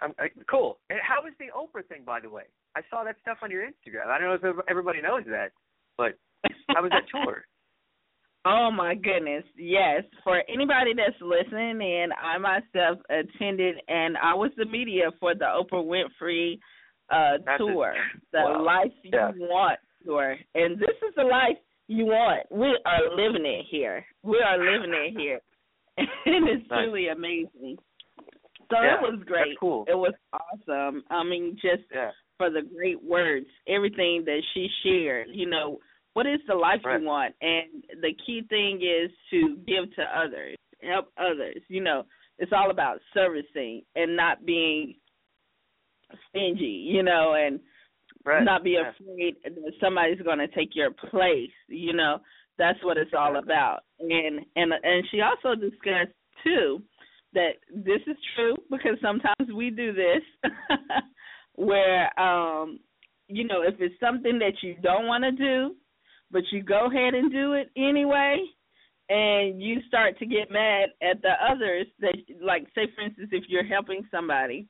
Um, cool. And how was the Oprah thing, by the way? I saw that stuff on your Instagram. I don't know if everybody knows that, but how was that tour? (laughs) (laughs) Oh my goodness, yes. For anybody that's listening in, I myself attended and I was the media for the Oprah Winfrey uh That's tour. The Wow. Life You Yeah. Want tour. And this is the life you want. We are living it here. We are living it here. (laughs) And it's Nice. truly amazing. So Yeah, it was great. cool. It was awesome. I mean, just Yeah. for the great words, everything that she shared. You know, what is the life Right. you want? And the key thing is to give to others, help others. You know, it's all about servicing and not being stingy. You know, and Right. not be Yeah. afraid that somebody's going to take your place. You know, that's what it's all about. And and and she also discussed too that this is true because sometimes we do this (laughs) where um you know if it's something that you don't want to do but you go ahead and do it anyway and you start to get mad at the others that like say for instance if you're helping somebody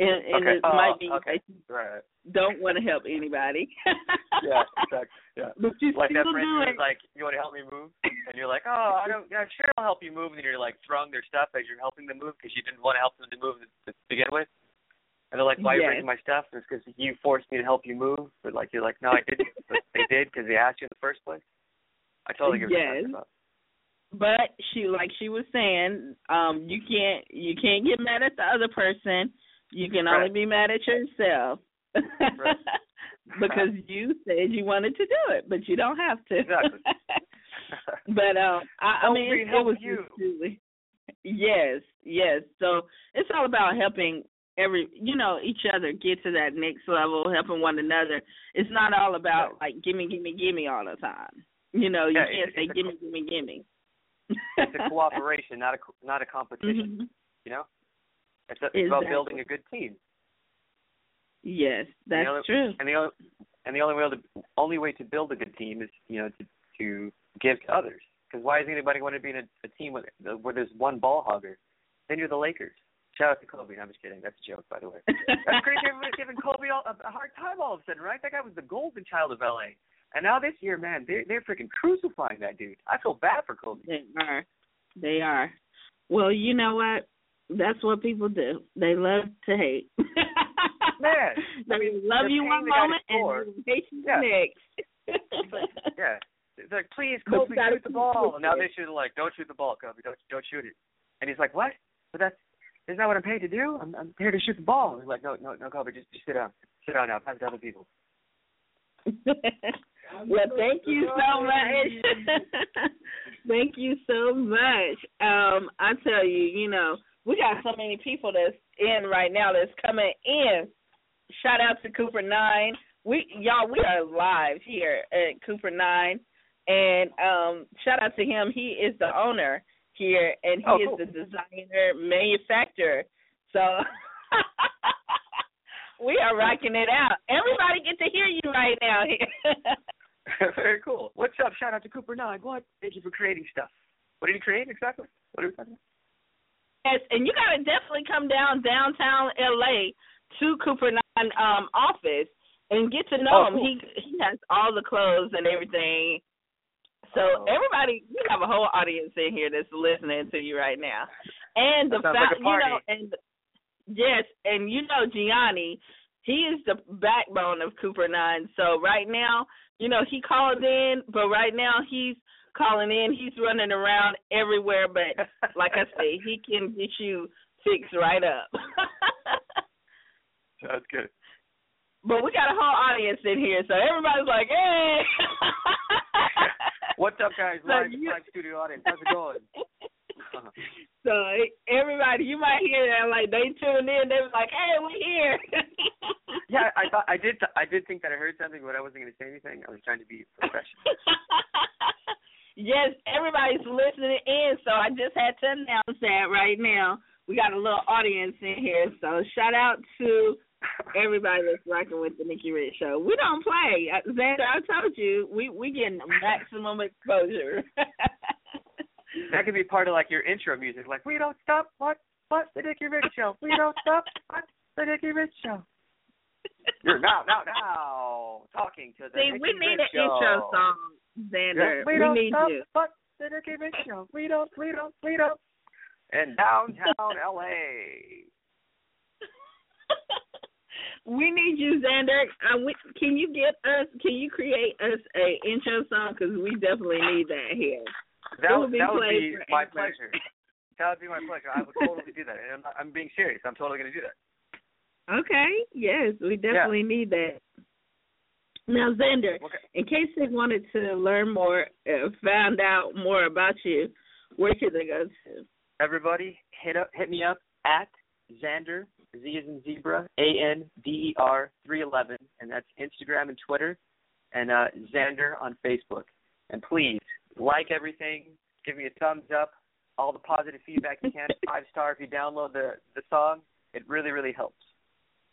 and, and okay. it oh, might be okay. Right. Don't want to help anybody (laughs) Yeah. Exactly. Yeah. (laughs) but you like still that friend do it. like, "You want to help me move?" And you're like, "Oh, I don't. Yeah, sure, I'll help you move." And you're like throwing their stuff as you're helping them move because you didn't want to help them to move to begin with. And they're like, "Why are you Yes. bringing my stuff?" And it's because you forced me to help you move. But like, you're like, "No, I didn't." but (laughs) they did because they asked you in the first place. I totally get what Yes. talking but she like she was saying um you can't you can't get mad at the other person you can only be mad at yourself (laughs) because you said you wanted to do it but you don't have to Exactly. (laughs) but um i, I mean it, it was you. yes yes so it's all about helping every you know each other get to that next level helping one another it's not all about like gimme gimme gimme all the time you know you Yeah, can't it's- say gimme gimme gimme it's a cooperation, not a not a competition. (laughs) Mhm. You know, it's, a, it's about building a good team. Yes, And that's only- true. And the only and the only way to only way to build a good team is you know to to give to others. Because why is anybody want to be in a, a team with where there's one ball hugger? Then you're the Lakers. Shout out to Kobe. No, I'm just kidding. That's a joke, by the way. That's crazy. (laughs) Everybody's giving Kobe all, a, hard time all of a sudden, right? That guy was the golden child of LA. And now this year, man, they they're freaking crucifying that dude. I feel bad for Kobe. They are. They are. Well, you know what? That's what people do. They love to hate. (laughs) Man, (laughs) they love you one to moment and hate you Yeah. the next. (laughs) Yeah. It's like, please, Kobe, shoot the ball. And now they shoot like, don't shoot the ball, Kobe. Don't don't shoot it. And he's like, what? But that's isn't that what I'm paid to do? I'm I'm here to shoot the ball. And He's like, no, no, no, Kobe, just, just sit down, sit down now. Pass it to other people. (laughs) well, thank you so much. thank you so much. Um, I tell you, you know, we got so many people that's in right now that's coming in. Shout out to Cooper Nine. We y'all, we are live here at Cooper Nine, and um, shout out to him. He is the owner here, and he Oh, is the designer, manufacturer. So (laughs) we are rocking it out. Everybody get to hear you right now here. (laughs) Very cool. What's up? Shout out to Cooper Nine. What? Thank you for creating stuff. What did he create exactly? What are we talking about? Yes, and you gotta definitely come down downtown LA to Cooper Nine um office and get to know Oh, him. cool. He he has all the clothes and everything. So Oh. everybody, we have a whole audience in here that's listening to you right now. And the That sounds fact, like you know, and yes, and you know Gianni, he is the backbone of Cooper Nine. So right now, you know, he called in, but right now he's calling in. He's running around everywhere, but like I say, he can get you fixed right up. (laughs) (laughs) Sounds good. But we got a whole audience in here, so everybody's like, "Hey." What's up, guys? (laughs) So Live, you- live studio audience. How's it going? Uh-huh. (laughs) So everybody, you might hear that like they tuned in. They was like, "Hey, we're here." yeah, I thought I did. Th- I did think that I heard something, but I wasn't going to say anything. I was trying to be professional. yes, everybody's listening in, so I just had to announce that right now. We got a little audience in here, so shout out to everybody that's rocking with the Nikki Rich Show. We don't play, Zander. I told you, we we getting maximum exposure. (laughs) that could be part of like your intro music, like "We don't stop, what, what, the Dickie Rich Show. We don't stop, what, the Dickie Rich Show." You're now, now, now talking to the See, Dickie we need Rich an intro Show. song, Zander. We, we don't need stop, you. What, the Dickie Rich Show. We don't, we don't, we don't. In downtown LA. (laughs) We need you, Zander. Uh, we, can you get us? Can you create us a intro song? Because we definitely need that here. That would, be that would be my pleasure. That would be my pleasure. I would totally do that. And I'm, I'm being serious. I'm totally going to do that. Okay. Yes, we definitely need that. Now, Zander, okay. in case they wanted to learn more, uh, found out more about you, where could they go to? Everybody, hit up, hit me up at Zander Z is in zebra A N D E R three eleven, and that's Instagram and Twitter, and uh, Zander on Facebook. And please like everything, give me a thumbs up, all the positive feedback you can, (laughs) five star if you download the the song. It really really helps.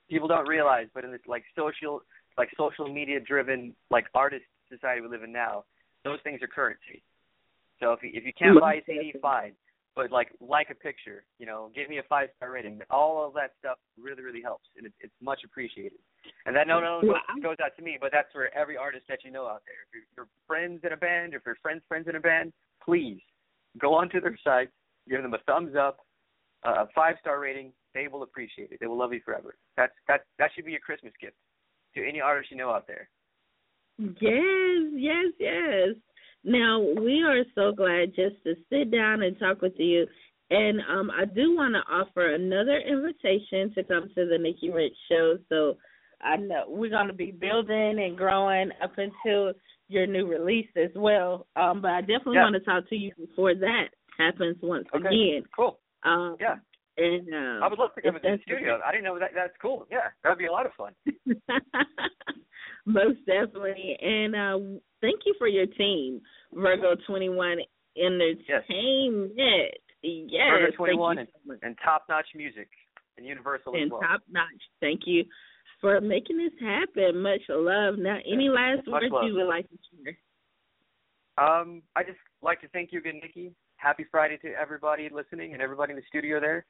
People don't realize, but in this like social like social media driven like artist society we live in now, those things are currency. So if you, if you can't buy a CD, fine. But like like a picture, you know, give me a five star rating. All of that stuff really really helps, and it, it's much appreciated. And that not only Wow. goes out to me, but that's for every artist that you know out there. If you're, you're friends in a band, if you're friends friends in a band, please go onto their site, give them a thumbs up, uh, a five star rating. They will appreciate it. They will love you forever. That's that that should be your Christmas gift to any artist you know out there. Yes, yes, yes. Now we are so glad just to sit down and talk with you. And um I do want to offer another invitation to come to the Nikki Rich show. So I know we're gonna be building and growing up until your new release as well. Um but I definitely Yeah. want to talk to you before that happens once Okay. again. Cool. Um Yeah. and um I would love to come into the studio. I didn't know that. That's cool. Yeah, that would be a lot of fun. (laughs) Most definitely. And uh thank you for your team, Virgo twenty one Entertainment. Yes. Burger thank 21 you and, so and top notch music and Universal as and well. top notch. Thank you for making this happen. Much love. Now any last Much words love. you would like to share? Um, I just like to thank you again, Nikki. Happy Friday to everybody listening and everybody in the studio there.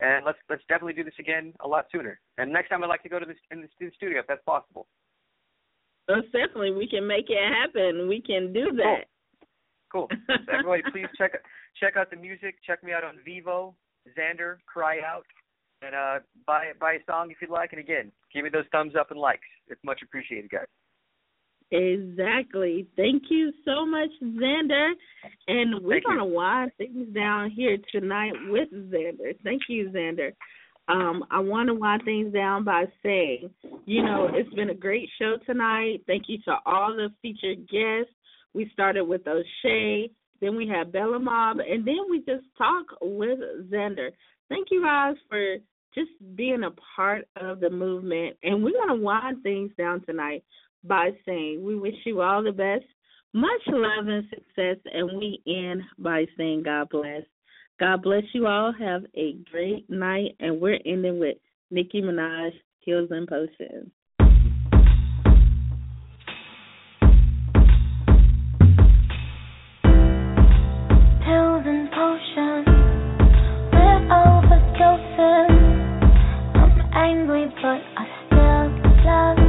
And let's let's definitely do this again a lot sooner. And next time I'd like to go to this in the studio if that's possible. Most definitely we can make it happen. We can do that. Cool. So everybody, (laughs) please check check out the music. Check me out on Vevo, Zander, Cry Out, and uh, buy buy a song if you'd like. And again, give me those thumbs up and likes. It's much appreciated, guys. Exactly. Thank you so much, Zander. And we're Thank gonna wind things down here tonight with Zander. Thank you, Zander. Um, I want to wind things down by saying, you know, it's been a great show tonight. Thank you to all the featured guests. We started with O'Shae, then we had Bella Mobb, and then we just talk with Zander. Thank you guys for just being a part of the movement. And we're going to wind things down tonight by saying we wish you all the best, much love and success, and we end by saying God bless. God bless you all. Have a great night, and we're ending with Nicki Minaj, Pills and Potions. Angry, but I still love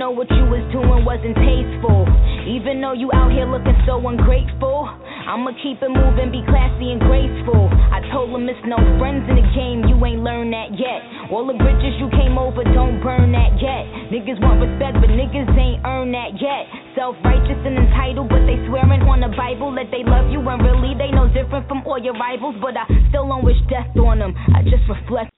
Though what you was doing wasn't tasteful. Even though you out here looking so ungrateful. I'ma keep it moving, be classy and graceful. I told him it's no friends in the game, you ain't learned that yet. All the bridges you came over, don't burn that yet. Niggas want respect, but niggas ain't earned that yet. Self righteous and entitled, but they swearing on the Bible that they love you, and really they no different from all your rivals. But I still don't wish death on them, I just reflect.